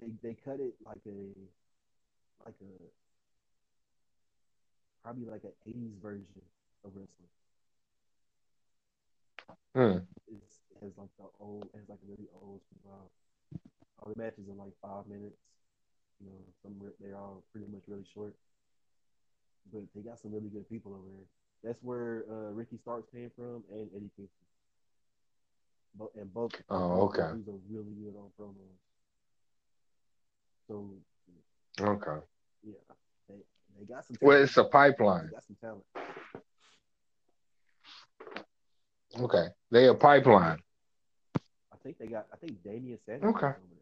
they they cut it like a like a probably like an 80s version of wrestling. Hmm. It's, it has like the old, it has like a really old vibe. All the matches are like five minutes. You know, some they're all pretty much really short. But they got some really good people over there. That's where uh, Ricky Starks came from and Eddie Kingston. But and both Oh, okay. These are really good on promos. So Okay. yeah, they they got some. Well, it's a pipeline. They got some talent. Okay. They a pipeline. I think they got. I think Damian Sanders Okay. over there.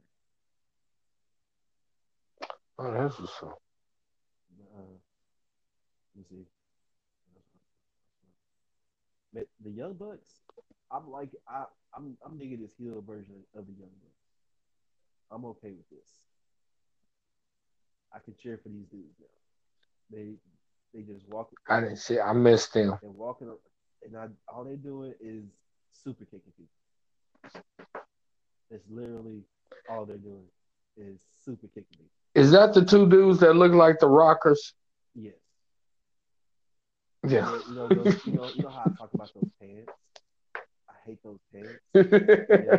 Oh, that's what's up. Uh, let me see. The Young Bucks, I'm like I I'm I'm digging this heel version of the Young Bucks. I'm okay with this. I can cheer for these dudes now. They they just walk I didn't see. I missed them. and walking and I all they doing is super kicking people. That's literally all they're doing is super kicking people. Is that the two dudes that look like the Rockers? Yes. Yeah. You know, those, you know, you know how I talk about those pants. Hate those pants. that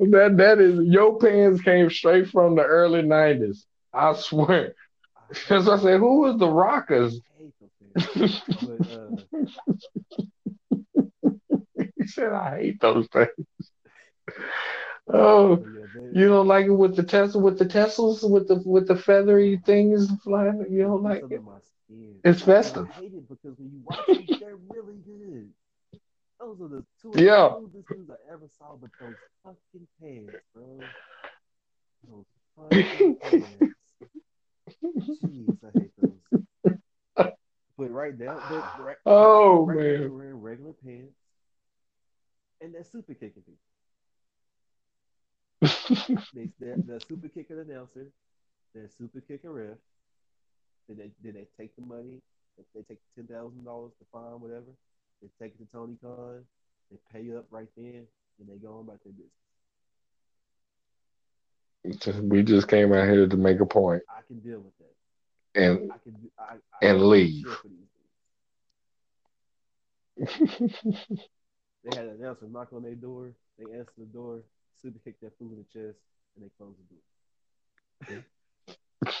that is your pants came straight from the early nineties. I swear. Because I said, who was the Rockers? I hate those pants. But uh, he said, I hate those things. Oh, you don't like it with the Tesla with the Teslas with the with the feathery things flying. You don't like it's it. my skin. It's And I festive. hate it because when you watch them, they're really good. Those are the two Yeah. coolest things I ever saw. But those fucking pants, bro. Those oh, fucking pants. Jeez, I hate those. But right now, they're, right, Oh, right man. they're wearing regular pants, and they're super kicking people. They, they're, they're super kicking announcer, they're super kicking ref. Then they then they take the money, they, they take ten thousand dollars to fine whatever. They take it to Tony Khan, they pay up right then, and they go on about their business. we just came out here to make a point I can deal with that. and I can I, I And leave. cheer for these dudes. They had an announcer knock on their door. They answer the door, super kick that fool in the chest, and they close the door.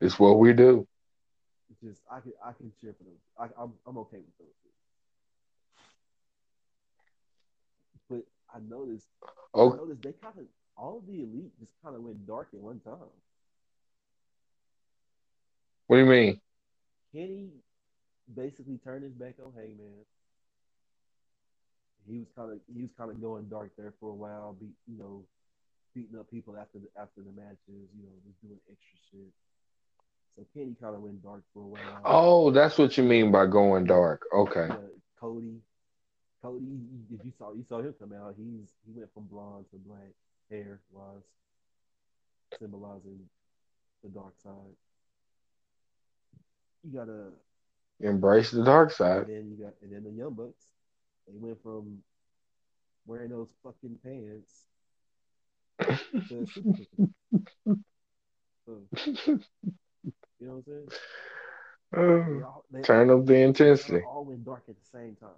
it's what we do. Just I can I can cheer for them. I, I'm I'm okay with those. But I noticed I Oh, noticed they kind of all the elite just kind of went dark at one time. what do you mean? Kenny basically turned his back on Hangman. He was kind of he was kind of going dark there for a while, be you know, beating up people after the after the matches, you know, just doing extra shit. So Kenny kind of went dark for a while. Oh, that's what you mean by going dark. Okay. Uh, Cody, Cody, if you saw you saw him come out, he's he went from blonde to black hair was symbolizing the dark side. You gotta Embrace the dark and side. then you got and then the Young Bucks, they went from wearing those fucking pants to super. So, you know what I'm saying? Oh, all, they, Turn up the intensity. all went dark at the same time.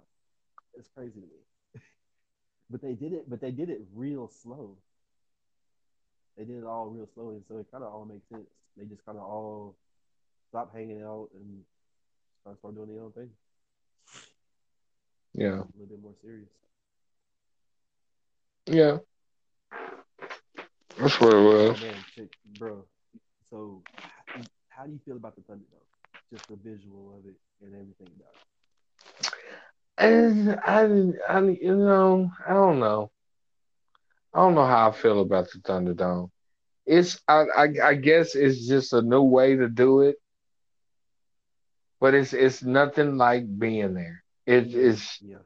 It's crazy to me. but they did it. But they did it real slow. They did it all real slow, and so it kind of all makes sense. They just kind of all stopped hanging out and started start doing their own thing. Yeah. A little bit more serious. Yeah. That's what it Oh was. man, chick, bro. So, how do you feel about the Thunderdome? Just the visual of it and everything about it. And I, I, you know, I don't know. I don't know how I feel about the Thunderdome. It's, I, I, I guess it's just a new way to do it, but it's, it's nothing like being there. It is, Yeah,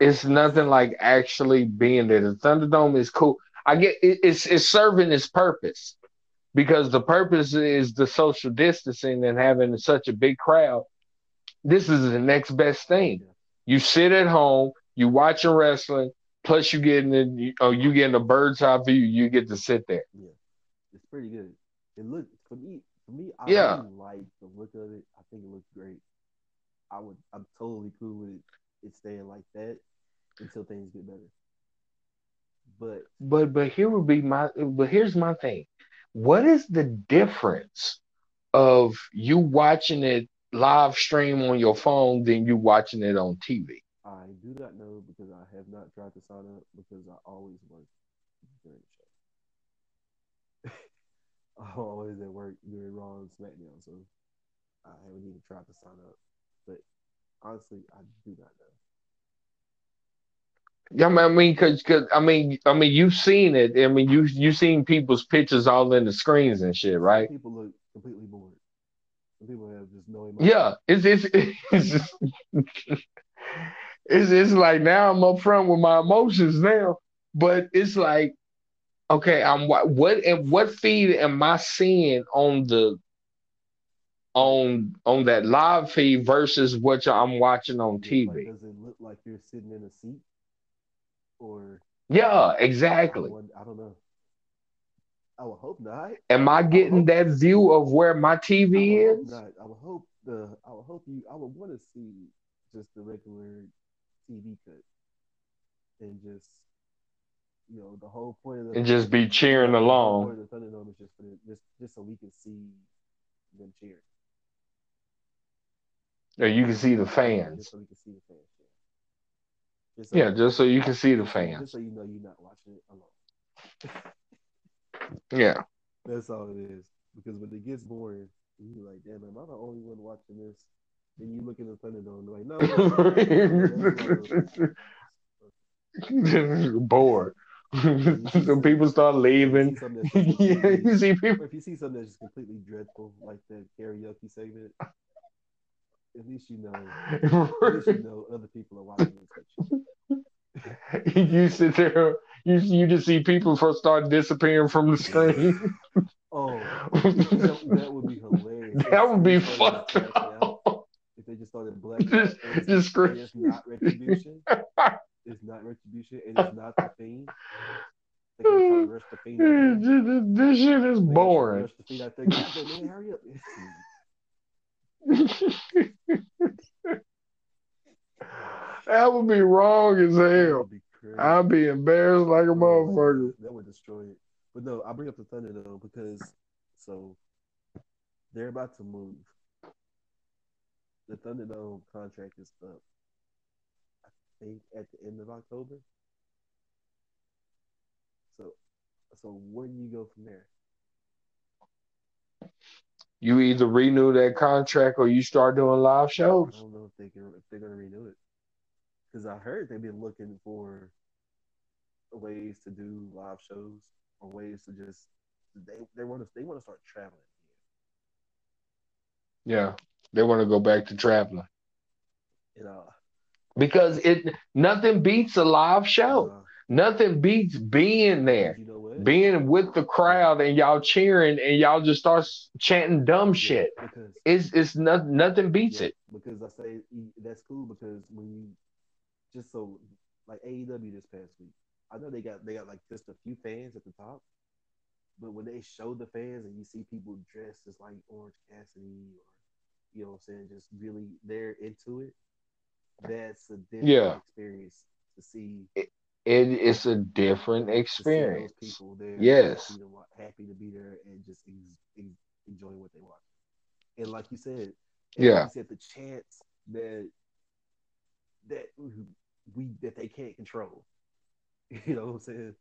it's nothing like actually being there. The Thunderdome is cool. I get it, it's, it's serving its purpose because the purpose is the social distancing and having such a big crowd. This is the next best thing. You sit at home, you watching wrestling, plus you getting in, you, oh, you getting a bird's eye view. You get to sit there. yeah. It's pretty good. It looks for me. For me, I Yeah. really like the look of it. I think it looks great. I would. I'm totally cool with it. It staying like that until things get better. But But but here would be my but here's my thing. What is the difference of you watching it live stream on your phone than you watching it on TV? I do not know because I have not tried to sign up because I always work during the show. I'm always at work during Raw and SmackDown, so I haven't even tried to sign up. But honestly, I do not know. Yeah, I mean, cause, cause, I mean, I mean, you've seen it. I mean, you you seen people's pictures all in the screens and shit, right? People look completely bored. Some people have just no emotion. Yeah, it's it's it's just, it's it's like now I'm up front with my emotions now, but it's like, okay, I'm what and what feed am I seeing on the on on that live feed versus what I'm watching on Like, TV? does it look like you're sitting in a seat? Or Yeah, I, exactly. wouldn't- I don't know. I would hope not. Am I getting that view of where my TV hope is? not. I would hope the. I would hope you. I would want to see just the regular TV cut, and just you know the whole point of the And just be cheering the along. the Thunderdome is just for the, just just so we can see them cheering. Or you can see the Just so we can see the fans. Yeah. Just so, Yeah, just so you can see the so- Just so you know you're not watching it alone. Yeah. That's all it is. Because when it gets boring, you're like, damn, am I the only one watching this? Then you look in the Thunderdome, and like, no. Bored. so people start you leaving. see something that's just yeah, you see people. if you see something that's just completely dreadful, like the karaoke segment, at least you know, at least you know other people are watching this. shit. you sit there. You you just see people first start disappearing from the screen. Oh, that, that would be hilarious. that would be If they fucked up. If they just started out, Just- it's, just it's not retribution. It's not retribution, and it's not the fiend. They gonna try to rush the fiend. out there. this shit is They gonna try to boring. that would be wrong as hell. be. I'd be embarrassed like a motherfucker. That would destroy it. But no, I bring up the Thunder Thunderdome because so they're about to move. The Thunderdome contract is up. I think at the end of October. So, so where do you go from there? You either renew that contract or you start doing live shows. I don't know if they can if they're gonna renew it because I heard they've been looking for ways to do live shows or ways to just they they want to they want to start traveling Yeah, they want to go back to traveling And uh, because it nothing beats a live show. uh, Nothing beats being there, you know what? being with the crowd, and y'all cheering, and y'all just start chanting dumb Yeah, shit. because It's it's not, nothing beats yeah, it. because I say that's cool because when you just so like AEW this past week, I know they got they got like just a few fans at the top, but when they show the fans and you see people dressed as like Orange Cassidy or you know what I'm saying, just really they're into it, that's a different Yeah, experience to see it, it it's a different experience. people there Yes. happy to happy to be there and just ex- ex- enjoying what they watch. And like you said, like Yeah. you said, the chance that that we that they can't control. You know what I'm saying?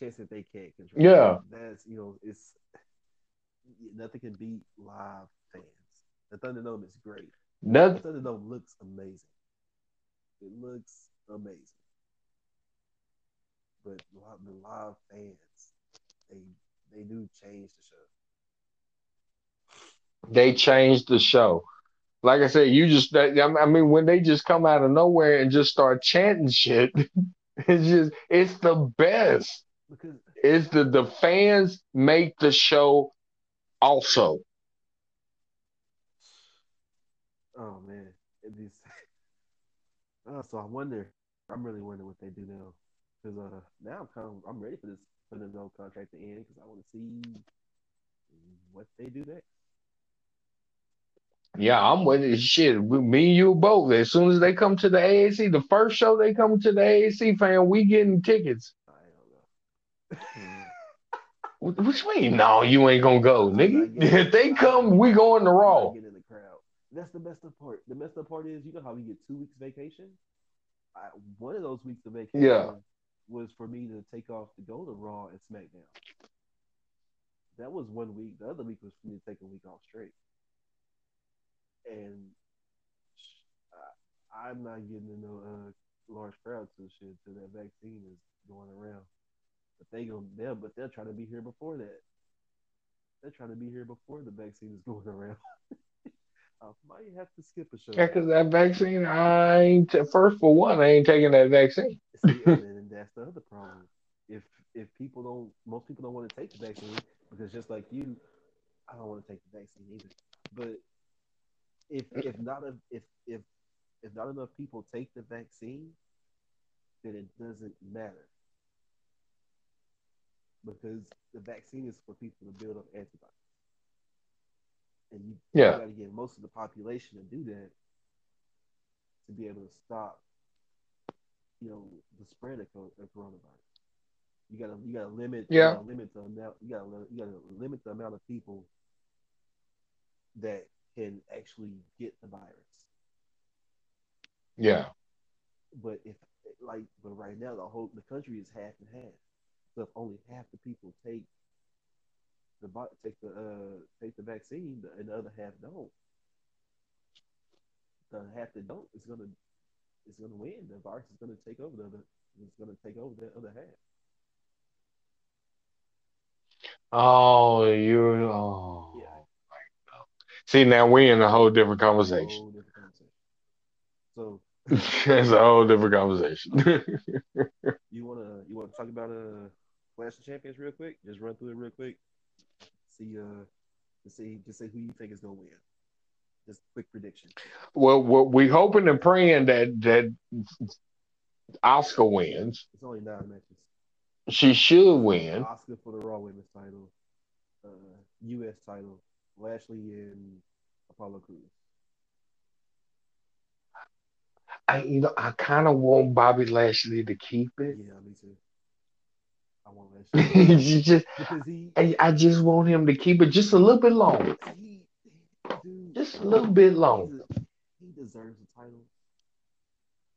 Chance that they can't control. Yeah. That's you know, it's nothing can beat live fans. The Thunderdome is great. The Nothing. Thunderdome looks amazing. It looks amazing. But the live fans, they they do change the show. They changed the show. Like I said, you just I mean when they just come out of nowhere and just start chanting shit, it's just it's the best. Because It's the the fans make the show also. oh man, it is. Uh, so I wonder. I'm really wondering what they do now. Because uh, now I'm kind of I'm ready for this for the no contract to end because I want to see what they do next. Yeah, I'm with it. Shit, we- me and you both. As soon as they come to the AAC, the first show they come to the AAC, fan, we getting tickets. I don't know. What, what you mean? No, you ain't gonna go, nigga. If they come, we going to Raw. getting in the crowd. That's the messed up part. The messed up part is, you know how we get two weeks vacation. I, one of those weeks of vacation Yeah. Was for me to take off to go to Raw and SmackDown. That was one week. The other week was for me to take a week off straight. And I, I'm not getting in no uh, large crowd to shit till that vaccine is going around. But they gonna they'll but they're trying to be here before that. They're trying to be here before the vaccine is going around. I might have to skip a show. Yeah, cause that vaccine, I ain't first for one, I ain't taking that vaccine. See, and that's the other problem. If if people don't, most people don't want to take the vaccine because just like you, I don't want to take the vaccine either. But if if not a, if if if not enough people take the vaccine, then it doesn't matter because the vaccine is for people to build up antibodies, and you, Yeah. you got to get most of the population to do that to be able to stop you know the spread of, of coronavirus. You gotta you gotta limit you Yeah. gotta limit the amount you gotta you gotta limit the amount of people that can actually get the virus. Yeah, But if like but right now the whole the country is half and half. So if only half the people take the take the uh take the vaccine and the other half don't, the half that don't is gonna is gonna win. The virus is gonna take over the other. It's gonna take over the other half. Oh, you. Oh. Yeah. See, now we're in a whole different conversation. Whole different conversation. So it's a whole different conversation. you wanna you wanna talk about uh Clash of Champions real quick? Just run through it real quick. See uh to see just say who you think is gonna win. Just quick prediction. well, we're hoping and praying that that Asuka wins. It's only nine matches. She should win. Asuka for the Raw Women's title, uh, U.S. title, Lashley and Apollo Crews. I, you know, I kind of want Bobby Lashley to keep it. Yeah, me too. I want Lashley just, he, I, I just want him to keep it just a little bit longer. he, Just a little bit longer. he deserves the title.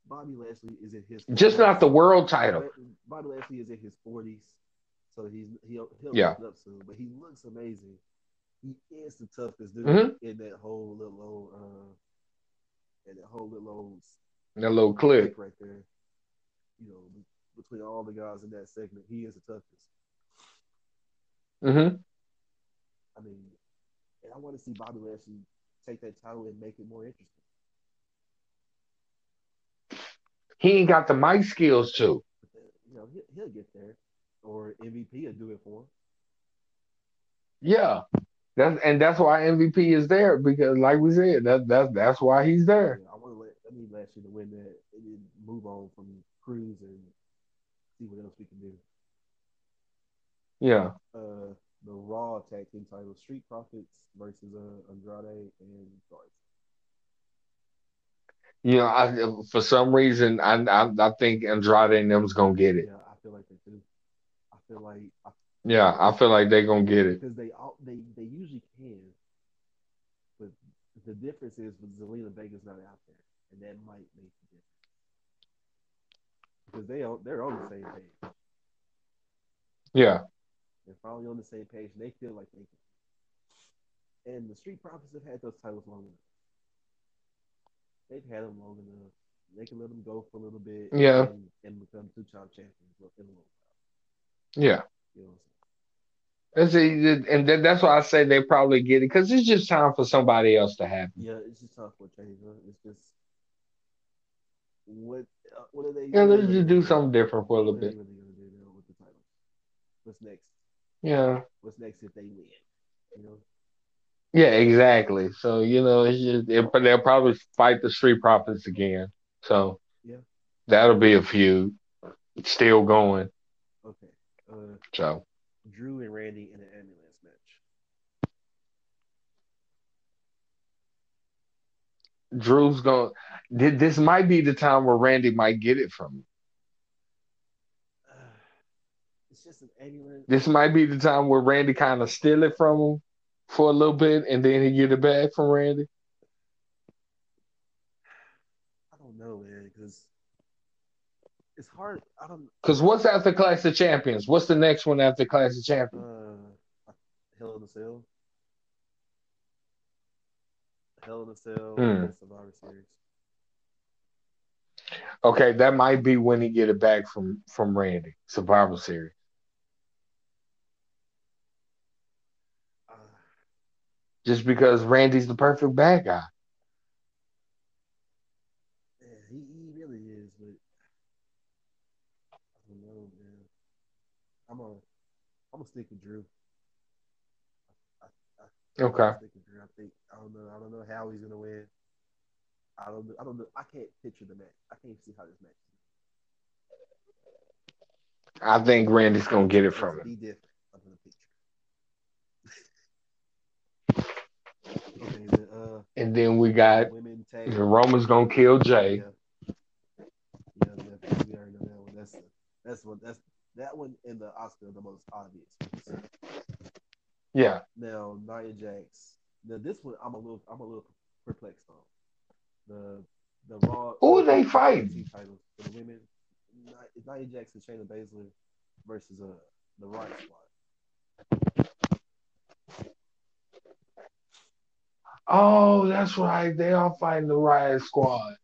Bobby Lashley is in his Just not the world title. Bobby Lashley is in his forties, so he's he'll he'll Yeah. up soon. But he looks amazing. He is the toughest dude Mhm. in that whole little old uh, in that whole little old That little clip. right there. You know, between all the guys in that segment, he is the toughest. hmm I mean, and I want to see Bobby Lashley take that title and make it more interesting. He ain't got the mic skills too. But you know, he'll, he'll get there, or MVP will do it for him. Yeah. That's and that's why MVP is there because, like we said, that that's that's why he's there. Yeah, I want to let I need Lashley to win that and then move on from Crews and see what else we can do. Yeah. Uh, the Raw tag team title: Street Profits versus uh, Andrade and Garza. You know, I for some reason I I, I think Andrade and them's gonna get it. Yeah, I feel like they do. I feel like I Yeah, I feel like they're gonna get it. because they all they they usually can, but the difference is with Zelina Vega's not out there, and that might make the difference because they they're on the same page. Yeah. They're finally on the same page, and they feel like they can. And the Street Profits have had those titles long enough. They've had them long enough. They can let them go for a little bit, Yeah. and, and become two time champions in a little while. Yeah. You know what I'm? That's it, and that's why I say they probably get it because it's just time for somebody else to happen. Yeah, it's just time for a change. Huh? It's just what uh, what are they? Yeah, let's just do something different for a little What are they bit. gonna do now with the title? What's next? Yeah. What's next if they win? You know? Yeah, exactly. So, you know, it's just it, they'll probably fight the Street Profits again. So Yeah. that'll be a feud. Still going. Okay. Uh, So Drew and Randy in an ambulance match. Drew's going th- this might be the time where Randy might get it from him. Uh, it's just an ambulance. This might be the time where Randy kind of steal it from him for a little bit and then he get it back from Randy. I don't know, man, because it's hard. I don't. Because what's after Clash of Champions? What's the next one after Clash of Champions? Uh, Hell in a Cell. Hell in a Cell. And Survivor Series. Okay, that might be when he get it back from from Randy. Survivor Series. Just because Randy's the perfect bad guy. yeah, he, he really is, but I don't know, man. I'm a, I'm gonna stick with Drew. I, I, I, Okay. I'm with Drew. I think I don't know. I don't know how he's gonna win. I don't. I don't know. I can't picture the match. I can't see how this match. I think Randy's gonna get it from him. Be different. I'm gonna picture. Okay. The, uh, And then we got. Roman's gonna kill Jey. Yeah. Yeah. We already know that one. That's that's what that's that one in the Asuka the most obvious. ones. Yeah. Now Nia Jax. Now this one I'm a little I'm a little perplexed on. The the Raw. Who they the fighting? Titles for the women. Nia- Nia Jax and Shayna Baszler versus uh the Riot Squad. Oh, that's right. They are fighting the Riot Squad.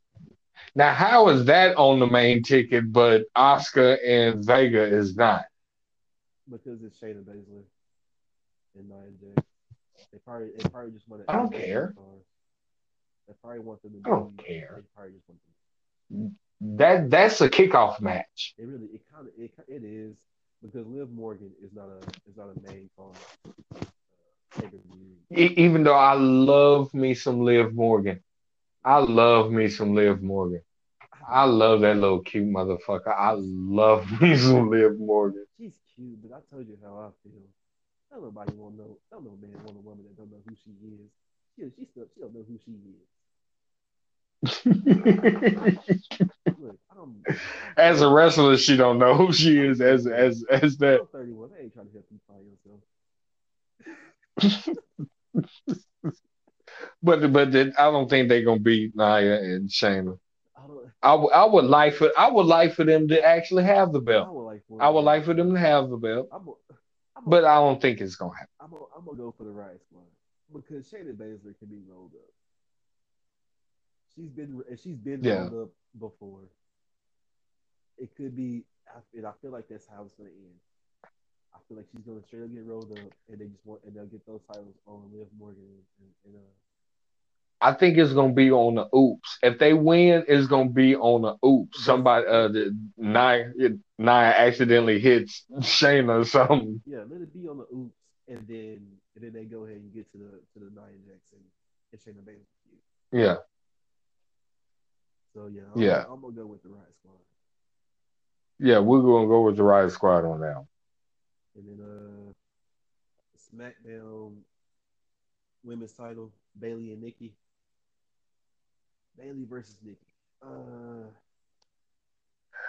Now, how is that on the main ticket, but Asuka and Vega is not? because it's Shayna Baszler and Nia Jax. They probably they probably just want to. I don't care. They probably want them to. I don't be- care. They probably just want them. That that's a kickoff match. It really it kind of it, it is because Liv Morgan is not a is not a main card. Even though I love me some Liv Morgan. I love me some Liv Morgan. I love that little cute motherfucker. I love me some Liv Morgan. She's cute, but I told you how I feel. Don't nobody want to know. Don't no man want a woman that don't know who she is. She she still she don't know who she is. Look, I'm as a wrestler, she don't know who she is as as as that. I'm 31. I ain't trying to help you find yourself. But but then I don't think they're gonna beat Nia and Shayna. I. I, w- I would like for I would like for them to actually have the I belt. would like for. I would like for them to have the belt, I'm a, I'm a, but I don't think it's gonna happen. I'm gonna I'm gonna go for the Riot Squad because Shayna Baszler can be rolled up. She's been she's been Yeah. rolled up before. It could be, I- and I feel like that's how it's gonna end. I feel like she's gonna straight up get rolled up, and they just want and they'll get those titles on Liv Morgan and, and uh I think it's gonna be on the oops. If they win, it's gonna be on the oops. Somebody, uh, the nine, nine accidentally hits Shayna or something. Yeah, let it be on the oops, and then and then they go ahead and get to the to the Nia Jackson and Shayna Baszler. Yeah. So yeah, I'm, Yeah. I'm gonna go with the Riot Squad, Yeah, we're gonna go with the Riot Squad on that. And then uh, SmackDown Women's Title Bayley and Nikki. Bayley versus Nikki. Uh,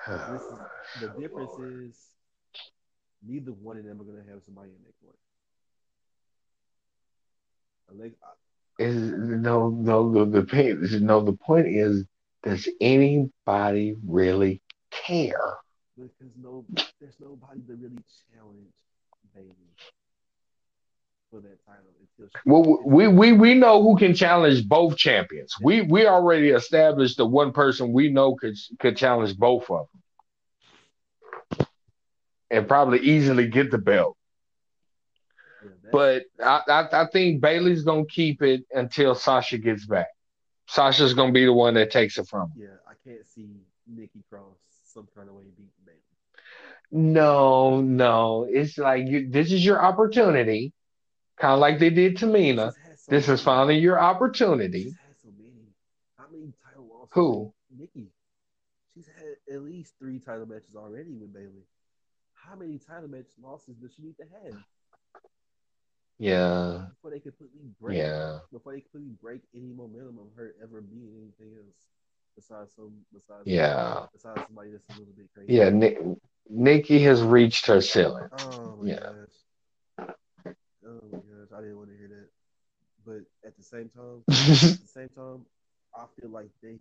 this is, the difference is neither one of them are gonna have somebody in their corner. Alex, Is no, no. The, the point, no. The point is, does anybody really care? Because no, there's nobody to really challenge Bayley for that title until she. Well, we we we know who can challenge both champions. We we already established the one person we know could could challenge both of them, and probably easily get the belt. Yeah, But I I, I think Bayley's gonna keep it until Sasha gets back. Sasha's gonna be the one that takes it from her. yeah, I can't see Nikki Cross some kind of way beating. No, no, it's like you, this is your opportunity, kind of like they did to Mina. So This is finally your opportunity. She's had so many. How many title losses? Who? Nikki. She's had at least three title matches already with Bayley. How many title match losses does she need to have Yeah, before they completely break? yeah. Before they completely break any momentum of her ever being anything else besides some besides Yeah. besides somebody that's a little bit crazy. Yeah, Nick, Nikki has reached her ceiling. Oh my Yeah. gosh. Oh my gosh, I didn't want to hear that. But at the same time, at the same time, I feel like they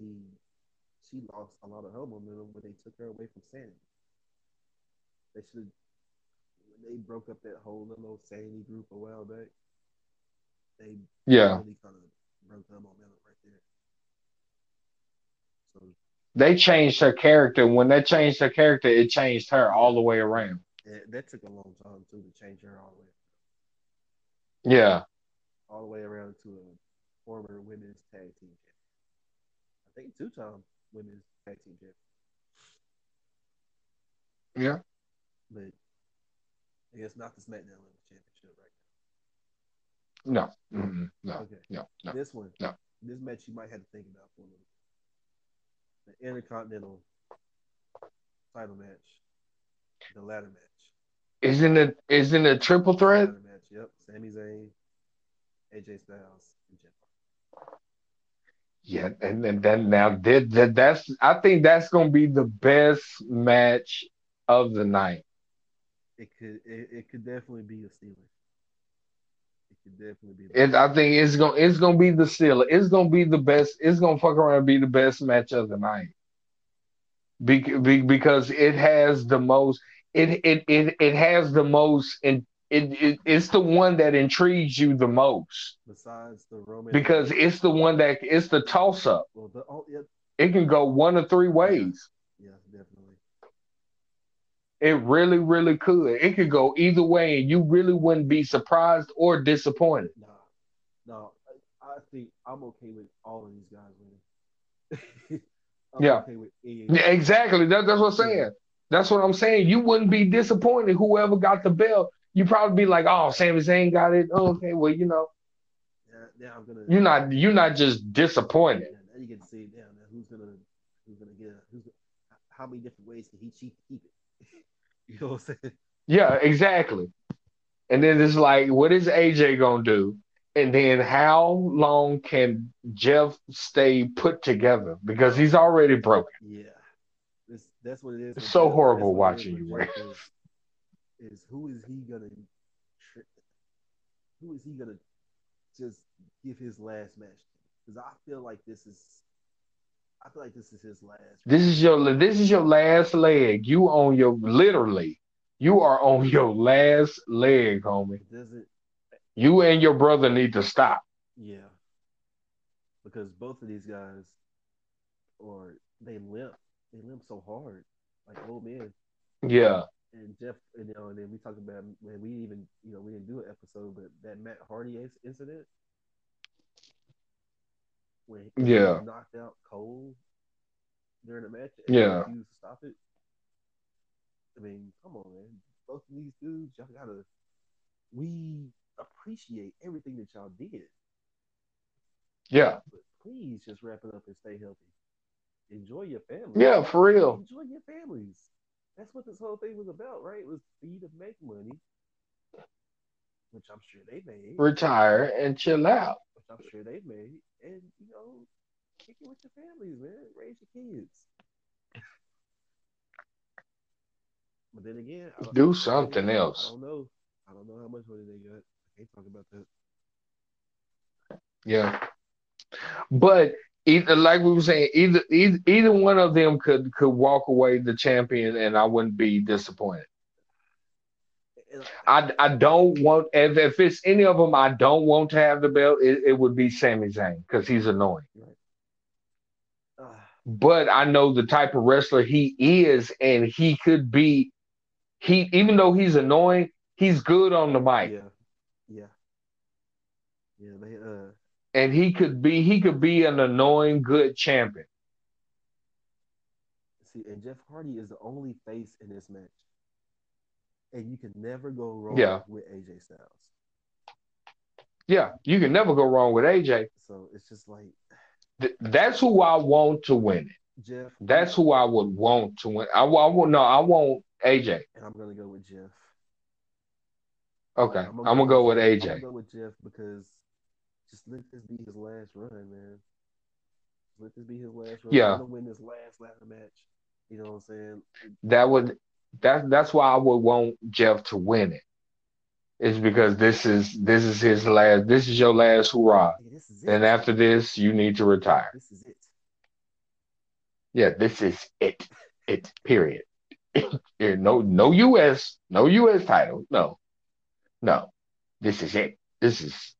she lost a lot of her momentum when they took her away from Sanity. They should when they broke up that whole little Sanity group a while back. They yeah, really kind of broke her momentum right there. So they changed her character. When they changed her character, it changed her all the way around. yeah, that took a long time too to change her all the way Yeah, all the way around to a former women's tag team. I think two time women's tag team champion. yeah. But I guess not the SmackDown Women's Championship right No, Mm-mm. now. no, Okay. no, no. This one. No. This match you might have to think about for a little. The Intercontinental title match. The ladder match. Isn't it? Isn't it a triple threat? Ladder match. Yep. Sami Zayn, AJ Styles, and Jeff Yeah, and, and then now did that, that's I think that's gonna be the best match of the night. It could it, it could definitely be a stealer. Could definitely be It, I think it's gonna it's gonna be the steal. It's gonna be the best. It's gonna fuck around and be the best match of the night. Be, be, because it has the most. It it it, it has the most. And it, it it's the one that intrigues you the most besides the Roman because it's the one that it's the toss up. well the oh yeah It can go one of three ways. Yeah It really, really could. It could go either way, and you really wouldn't be surprised or disappointed. Nah, no, I, I think I'm okay with all of these guys winning. Yeah. okay. Yeah, exactly. That, that's what I'm saying. That's what I'm saying. You wouldn't be disappointed whoever got the belt. You probably be like, "Oh, Sami Zayn got it. Oh, okay, well, you know, Now, now I'm gonna. you're not you're not just disappointed." Yeah, now you get to see now, now who's gonna who's gonna get who's how many different ways can he cheat to keep it? you know what I'm saying? Yeah, exactly. And then it's like, what is AJ gonna do? And then how long can Jeff stay put together? Because he's already broken. Yeah, this, that's what it is. It's so Jeff. horrible That's what it is watching you. Jeff Is, is who is he gonna? Who is he gonna just give his last match? Because I feel like this is, I feel like this is his last. This is your this is your last leg. You on your literally, you are on your last leg, homie. Doesn't. You and your brother need to stop. Yeah. Because both of these guys, or they limp, they limp so hard, like old men. Yeah. And Jeff, and, you know, and then we talked about when we even, you know, we didn't do an episode, but that Matt Hardy inc- incident, when, when yeah. he knocked out Cole during the match and yeah. refused to stop it. I mean, come on, man. Both of these dudes, y'all gotta. We appreciate everything that y'all did. Yeah. But please just wrap it up and stay healthy. Enjoy your family. Yeah, for real. Enjoy your families. That's what this whole thing was about, right? It was for you to make money, which I'm sure they made. Retire and chill out. Which I'm sure they made. And, you know, kick it with your families, man. Raise your kids. but then again, do something else. I don't know. I don't know how much money they got. I can't talk about that. Yeah. But either, like we were saying, either, either either one of them could could walk away the champion, and I wouldn't be disappointed. I, I don't want if, if it's any of them I don't want to have the belt it, it would be Sami Zayn because he's annoying. But I know the type of wrestler he is, and he could be he even though he's annoying, he's good on the mic. Yeah, yeah, yeah. They uh, and he could be he could be an annoying good champion. See, and Jeff Hardy is the only face in this match, and you can never go wrong yeah. with AJ Styles. Yeah, you can never go wrong with AJ. So it's just like Th- that's who I want to win it. Jeff. That's who I would want to win. I, I want no, I want AJ. And I'm gonna go with Jeff. Okay, I'm gonna, I'm gonna go, with AJ. I'm gonna go with Jeff because just let this be his last run, man. Let this be his last run. Yeah. win this last ladder match. You know what I'm saying? That would that that's why I would want Jeff to win it. Is because this is this is his last this is your last hurrah. Yeah, and after this you need to retire. This is it. Yeah, this is it. It period. no no US, no US title. No. No. This is it. This is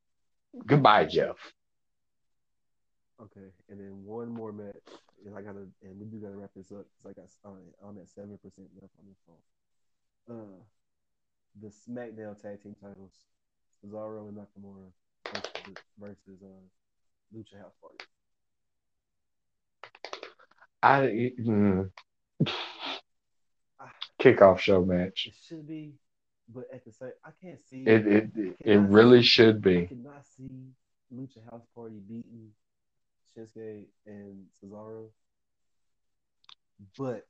Goodbye, Jeff. Okay, and then one more match, and I gotta, and we do gotta wrap this up because I got I'm at seven percent left on this phone. Uh, the SmackDown Tag Team titles: Cesaro and Nakamura versus, versus uh, Lucha House Party. I mm, kickoff show match. It should be but at the same, I can't see it. It it, it really see, should be. I cannot see Lucha House Party beating Shinsuke and Cesaro. But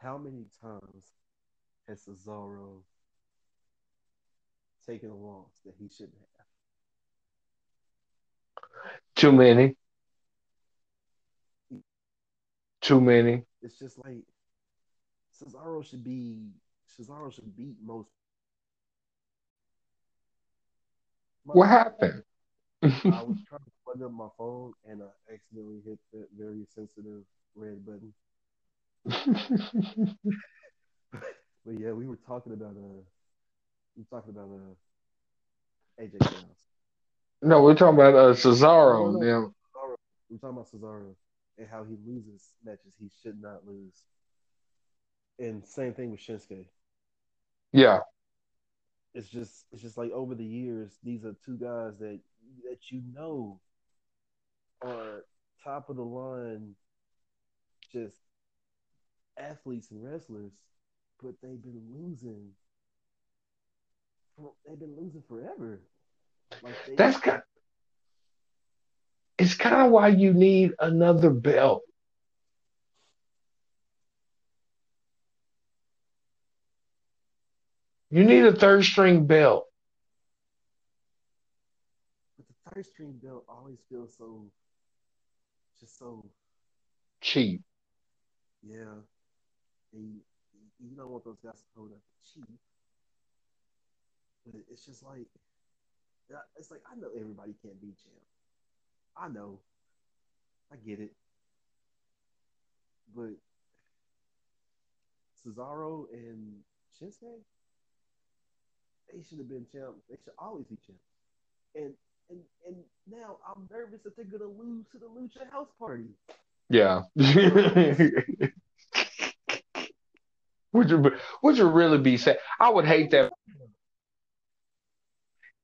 how many times has Cesaro taken a loss that he shouldn't have? Too many. Too many. It's just like Cesaro should be Cesaro should beat most. My what happened? I was trying to plug up my phone and I accidentally hit that very sensitive red button. but yeah, we were talking about uh, we were talking about uh, AJ Styles. No, we're talking about uh, Cesaro. No, no, yeah. Cesaro. We're talking about Cesaro and how he loses matches he should not lose. And same thing with Shinsuke. Yeah. It's just it's just like over the years, these are two guys that that you know are top of the line just athletes and wrestlers, but they've been losing. They've been losing forever. Like they, That's kind. It's kind of why you need another belt. You need a third string belt. But the third string belt always feels so, just so cheap. Yeah, and you, don't want those guys to hold up cheap. But it's just like, it's like I know everybody can't be champ. I know, I get it, but Cesaro and Shinsuke they should have been champs. They should always be champs. And and and now I'm nervous that they're gonna lose to the Lucha House Party. Yeah. would you would you really be sad? I would hate that.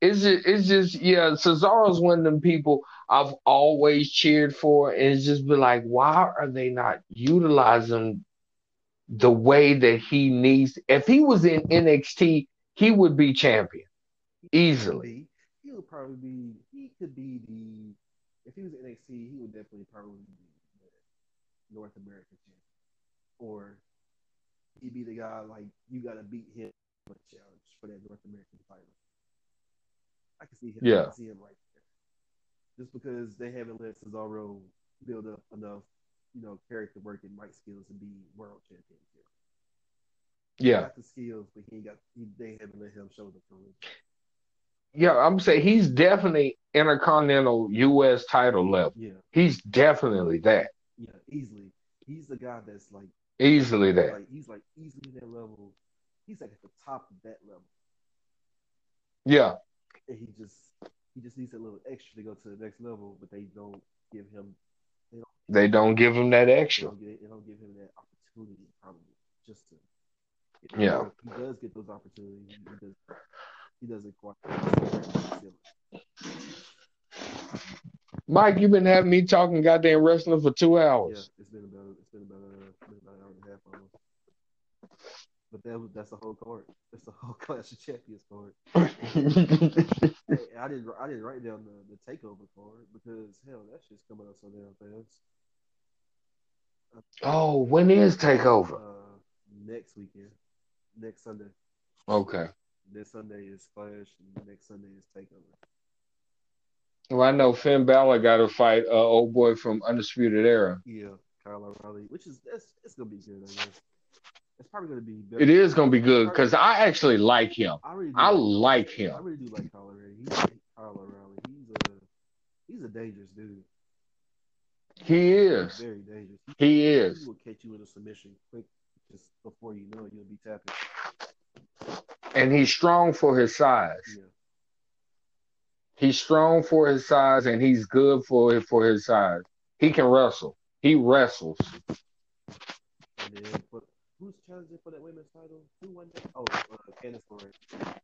It's just, it's just yeah. Cesaro's one of them people I've always cheered for, and it's just been like, why are they not utilizing the way that he needs? If he was in NXT, he would be champion easily. He would probably be. He could be the. If he was in NXT, he would definitely probably be the North American champion, or he'd be the guy like you got to beat him for the challenge for that North American title. I can see him. Yeah. I can see him right there. Just because they haven't let Cesaro build up enough, you know, character work and mic skills to be world champion. He Yeah. got the skills, but he ain't got. He, they haven't let him show the. Yeah, I'm saying he's definitely intercontinental U.S. title level. Yeah, He's definitely that. yeah, easily. He's the guy that's like, Easily that. like he's like easily that level. He's like at the top of that level, Yeah. and he just he just needs a little extra to go to the next level. But they don't give him. They don't. They don't give him that They extra. don't, get, they don't give him that opportunity. Probably just to. Yeah. He does get those opportunities. He does. He doesn't quite. Mike, you've been having me talking goddamn wrestling for two Yeah, hours. it's been about it's been about uh, it's been about an hour and a half almost. But that was that's the whole card. That's the whole Clash of Champions card. Hey, I didn't I didn't write down the, the takeover card because hell that shit's coming up so damn fast. oh, when is takeover? Uh, next weekend, next Sunday. Okay. This Sunday is Clash, and next Sunday is Takeover. Well, I know Finn Balor got to fight uh, old boy from Undisputed Era. Yeah, Kyle O'Reilly, which is that's it's gonna be good. I guess it's probably gonna be. Better. It is gonna be good because I actually like him. I really I like him. I really do like Kyle O'Reilly. He's Kyle O'Reilly. He's a he's a dangerous dude. He is. Very dangerous. He He is. He will catch you in a submission quick, just before you know it, you'll be tapping. And he's strong for his size. Yeah, He's strong for his size and he's good for for his size. He can wrestle. He wrestles. and then for, who's challenging for that women's title? Who won that? Oh, uh, Candice LeRae.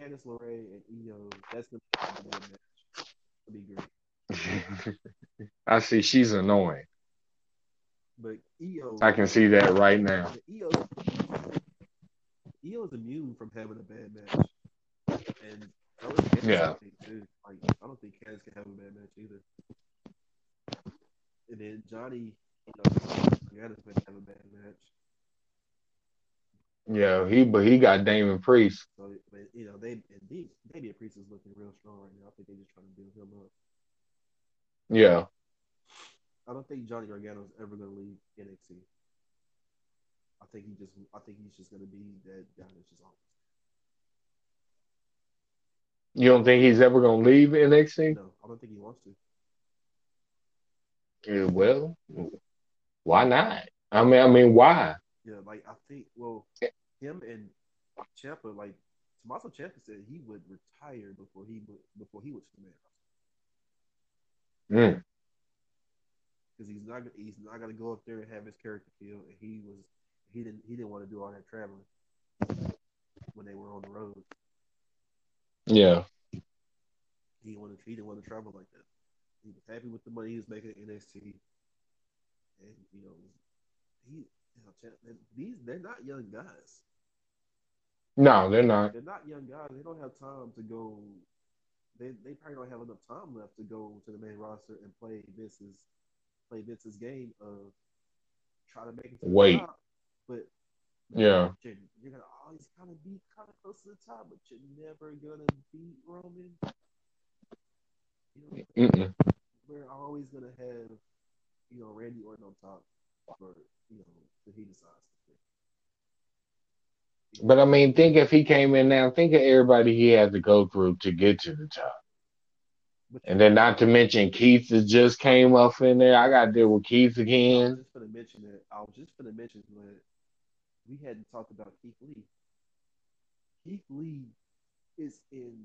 Candice LeRae and Io. That's gonna be a good match. It'll be great. I see she's annoying. But Io, I can see that right now. Io, Io is immune from having a bad match, and Yeah. I think, too. Like I don't think Candice can have a bad match either. And then Johnny, you know, Gargano's going to have a bad match. Yeah, he but he got Damian Priest. So, but you know, they and D- Damian Priest is looking real strong right now. I think they're just trying to build him up. Yeah. I don't think Johnny Gargano's ever going to leave NXT. I think he just, I think he's just going to be that guy that's just on. You don't think he's ever gonna leave NXT? No, I don't think he wants to. Yeah, well, why not? I mean, I mean, why? Yeah, like I think, well, him and Ciampa, like Tommaso Ciampa said, he would retire before he before he was the man Mm. because he's not he's not going to go up there and have his character feel. And he was he didn't he didn't want to do all that traveling when they were on the road. Yeah. He wanted he didn't want to travel like that. He was happy with the money he was making at NXT, and you know he you know these they're not young guys. No, they're not. They're not young guys. They don't have time to go. They they probably don't have enough time left to go to the main roster and play Vince's play Vince's game of try to make it to the Wait. top. But Yeah. you're, you're gonna always kind of be kind of close to the top, but you're never gonna beat Roman. You know, we're always gonna have you know Randy Orton on top for you know if he decides to. But I mean, think if he came in now, think of everybody he had to go through to get to the top. But And then not to mention Keith that just came up in there. I got to deal with Keith I was again. just gonna mention that. I was just gonna mention that we hadn't talked about Keith Lee. Keith Lee is in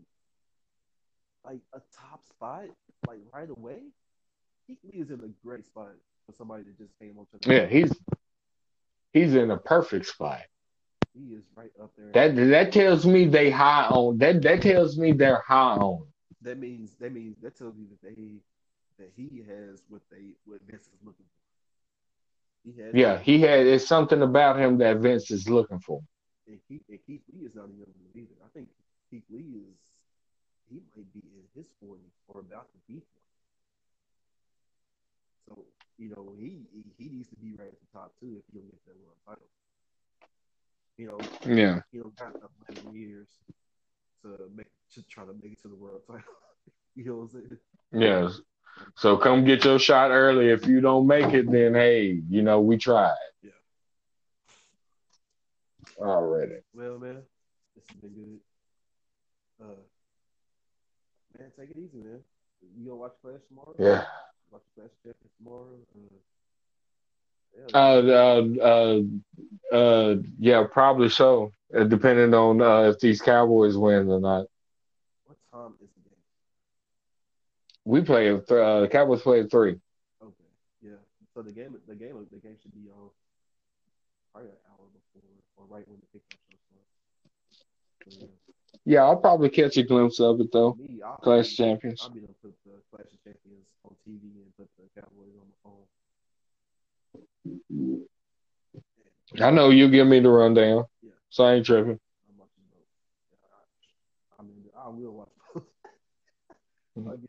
like a top spot, like right away. Keith Lee is in a great spot for somebody that just came onto the Yeah, he's he's in a perfect spot. he is right up there. That that tells me they high on that that tells me they're high on. that means that means that tells me that they that he has what they what Vince is looking for. He has Yeah, he had it's something about him that Vince is looking for. and Keith, and Keith Lee is not a young dude either. I think Keith Lee is he might be in his forties or about to be forty. So you know he, he he needs to be right at the top too if he'll get that world title. You know, Yeah. you know, got eleven years to make to try to make it to the world title. you know what I'm saying? Yes. So come get your shot early. If you don't make it, then hey, you know, we tried. Yeah. Already. Well, man, this has been good. Uh, man, take it easy, man. You gonna watch Clash tomorrow? Yeah. Watch Champions tomorrow. Uh, Uh, uh, uh, uh, yeah, probably so. Uh, depending on uh, if these Cowboys win or not. what time is? We play th- uh, the Cowboys play at three. Okay, yeah. So the game, the game, the game should be on probably an hour before or right when the kickoff show starts. So, Yeah, I'll probably catch a glimpse of it though. Me, I'll, Clash Champions. I'll be able to put the Clash of Champions on TV and put the Cowboys on the phone. I know you give me the rundown, Yeah. so I ain't tripping. I'm watching both. Yeah, I, I mean, I will watch both. I'll get,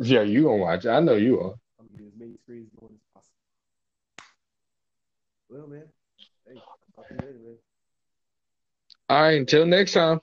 Yeah, you gonna watch it. I know you are. I'll get as many screens going as possible. Well, man. Hey, I'll talk to you later, man. All right, until next time.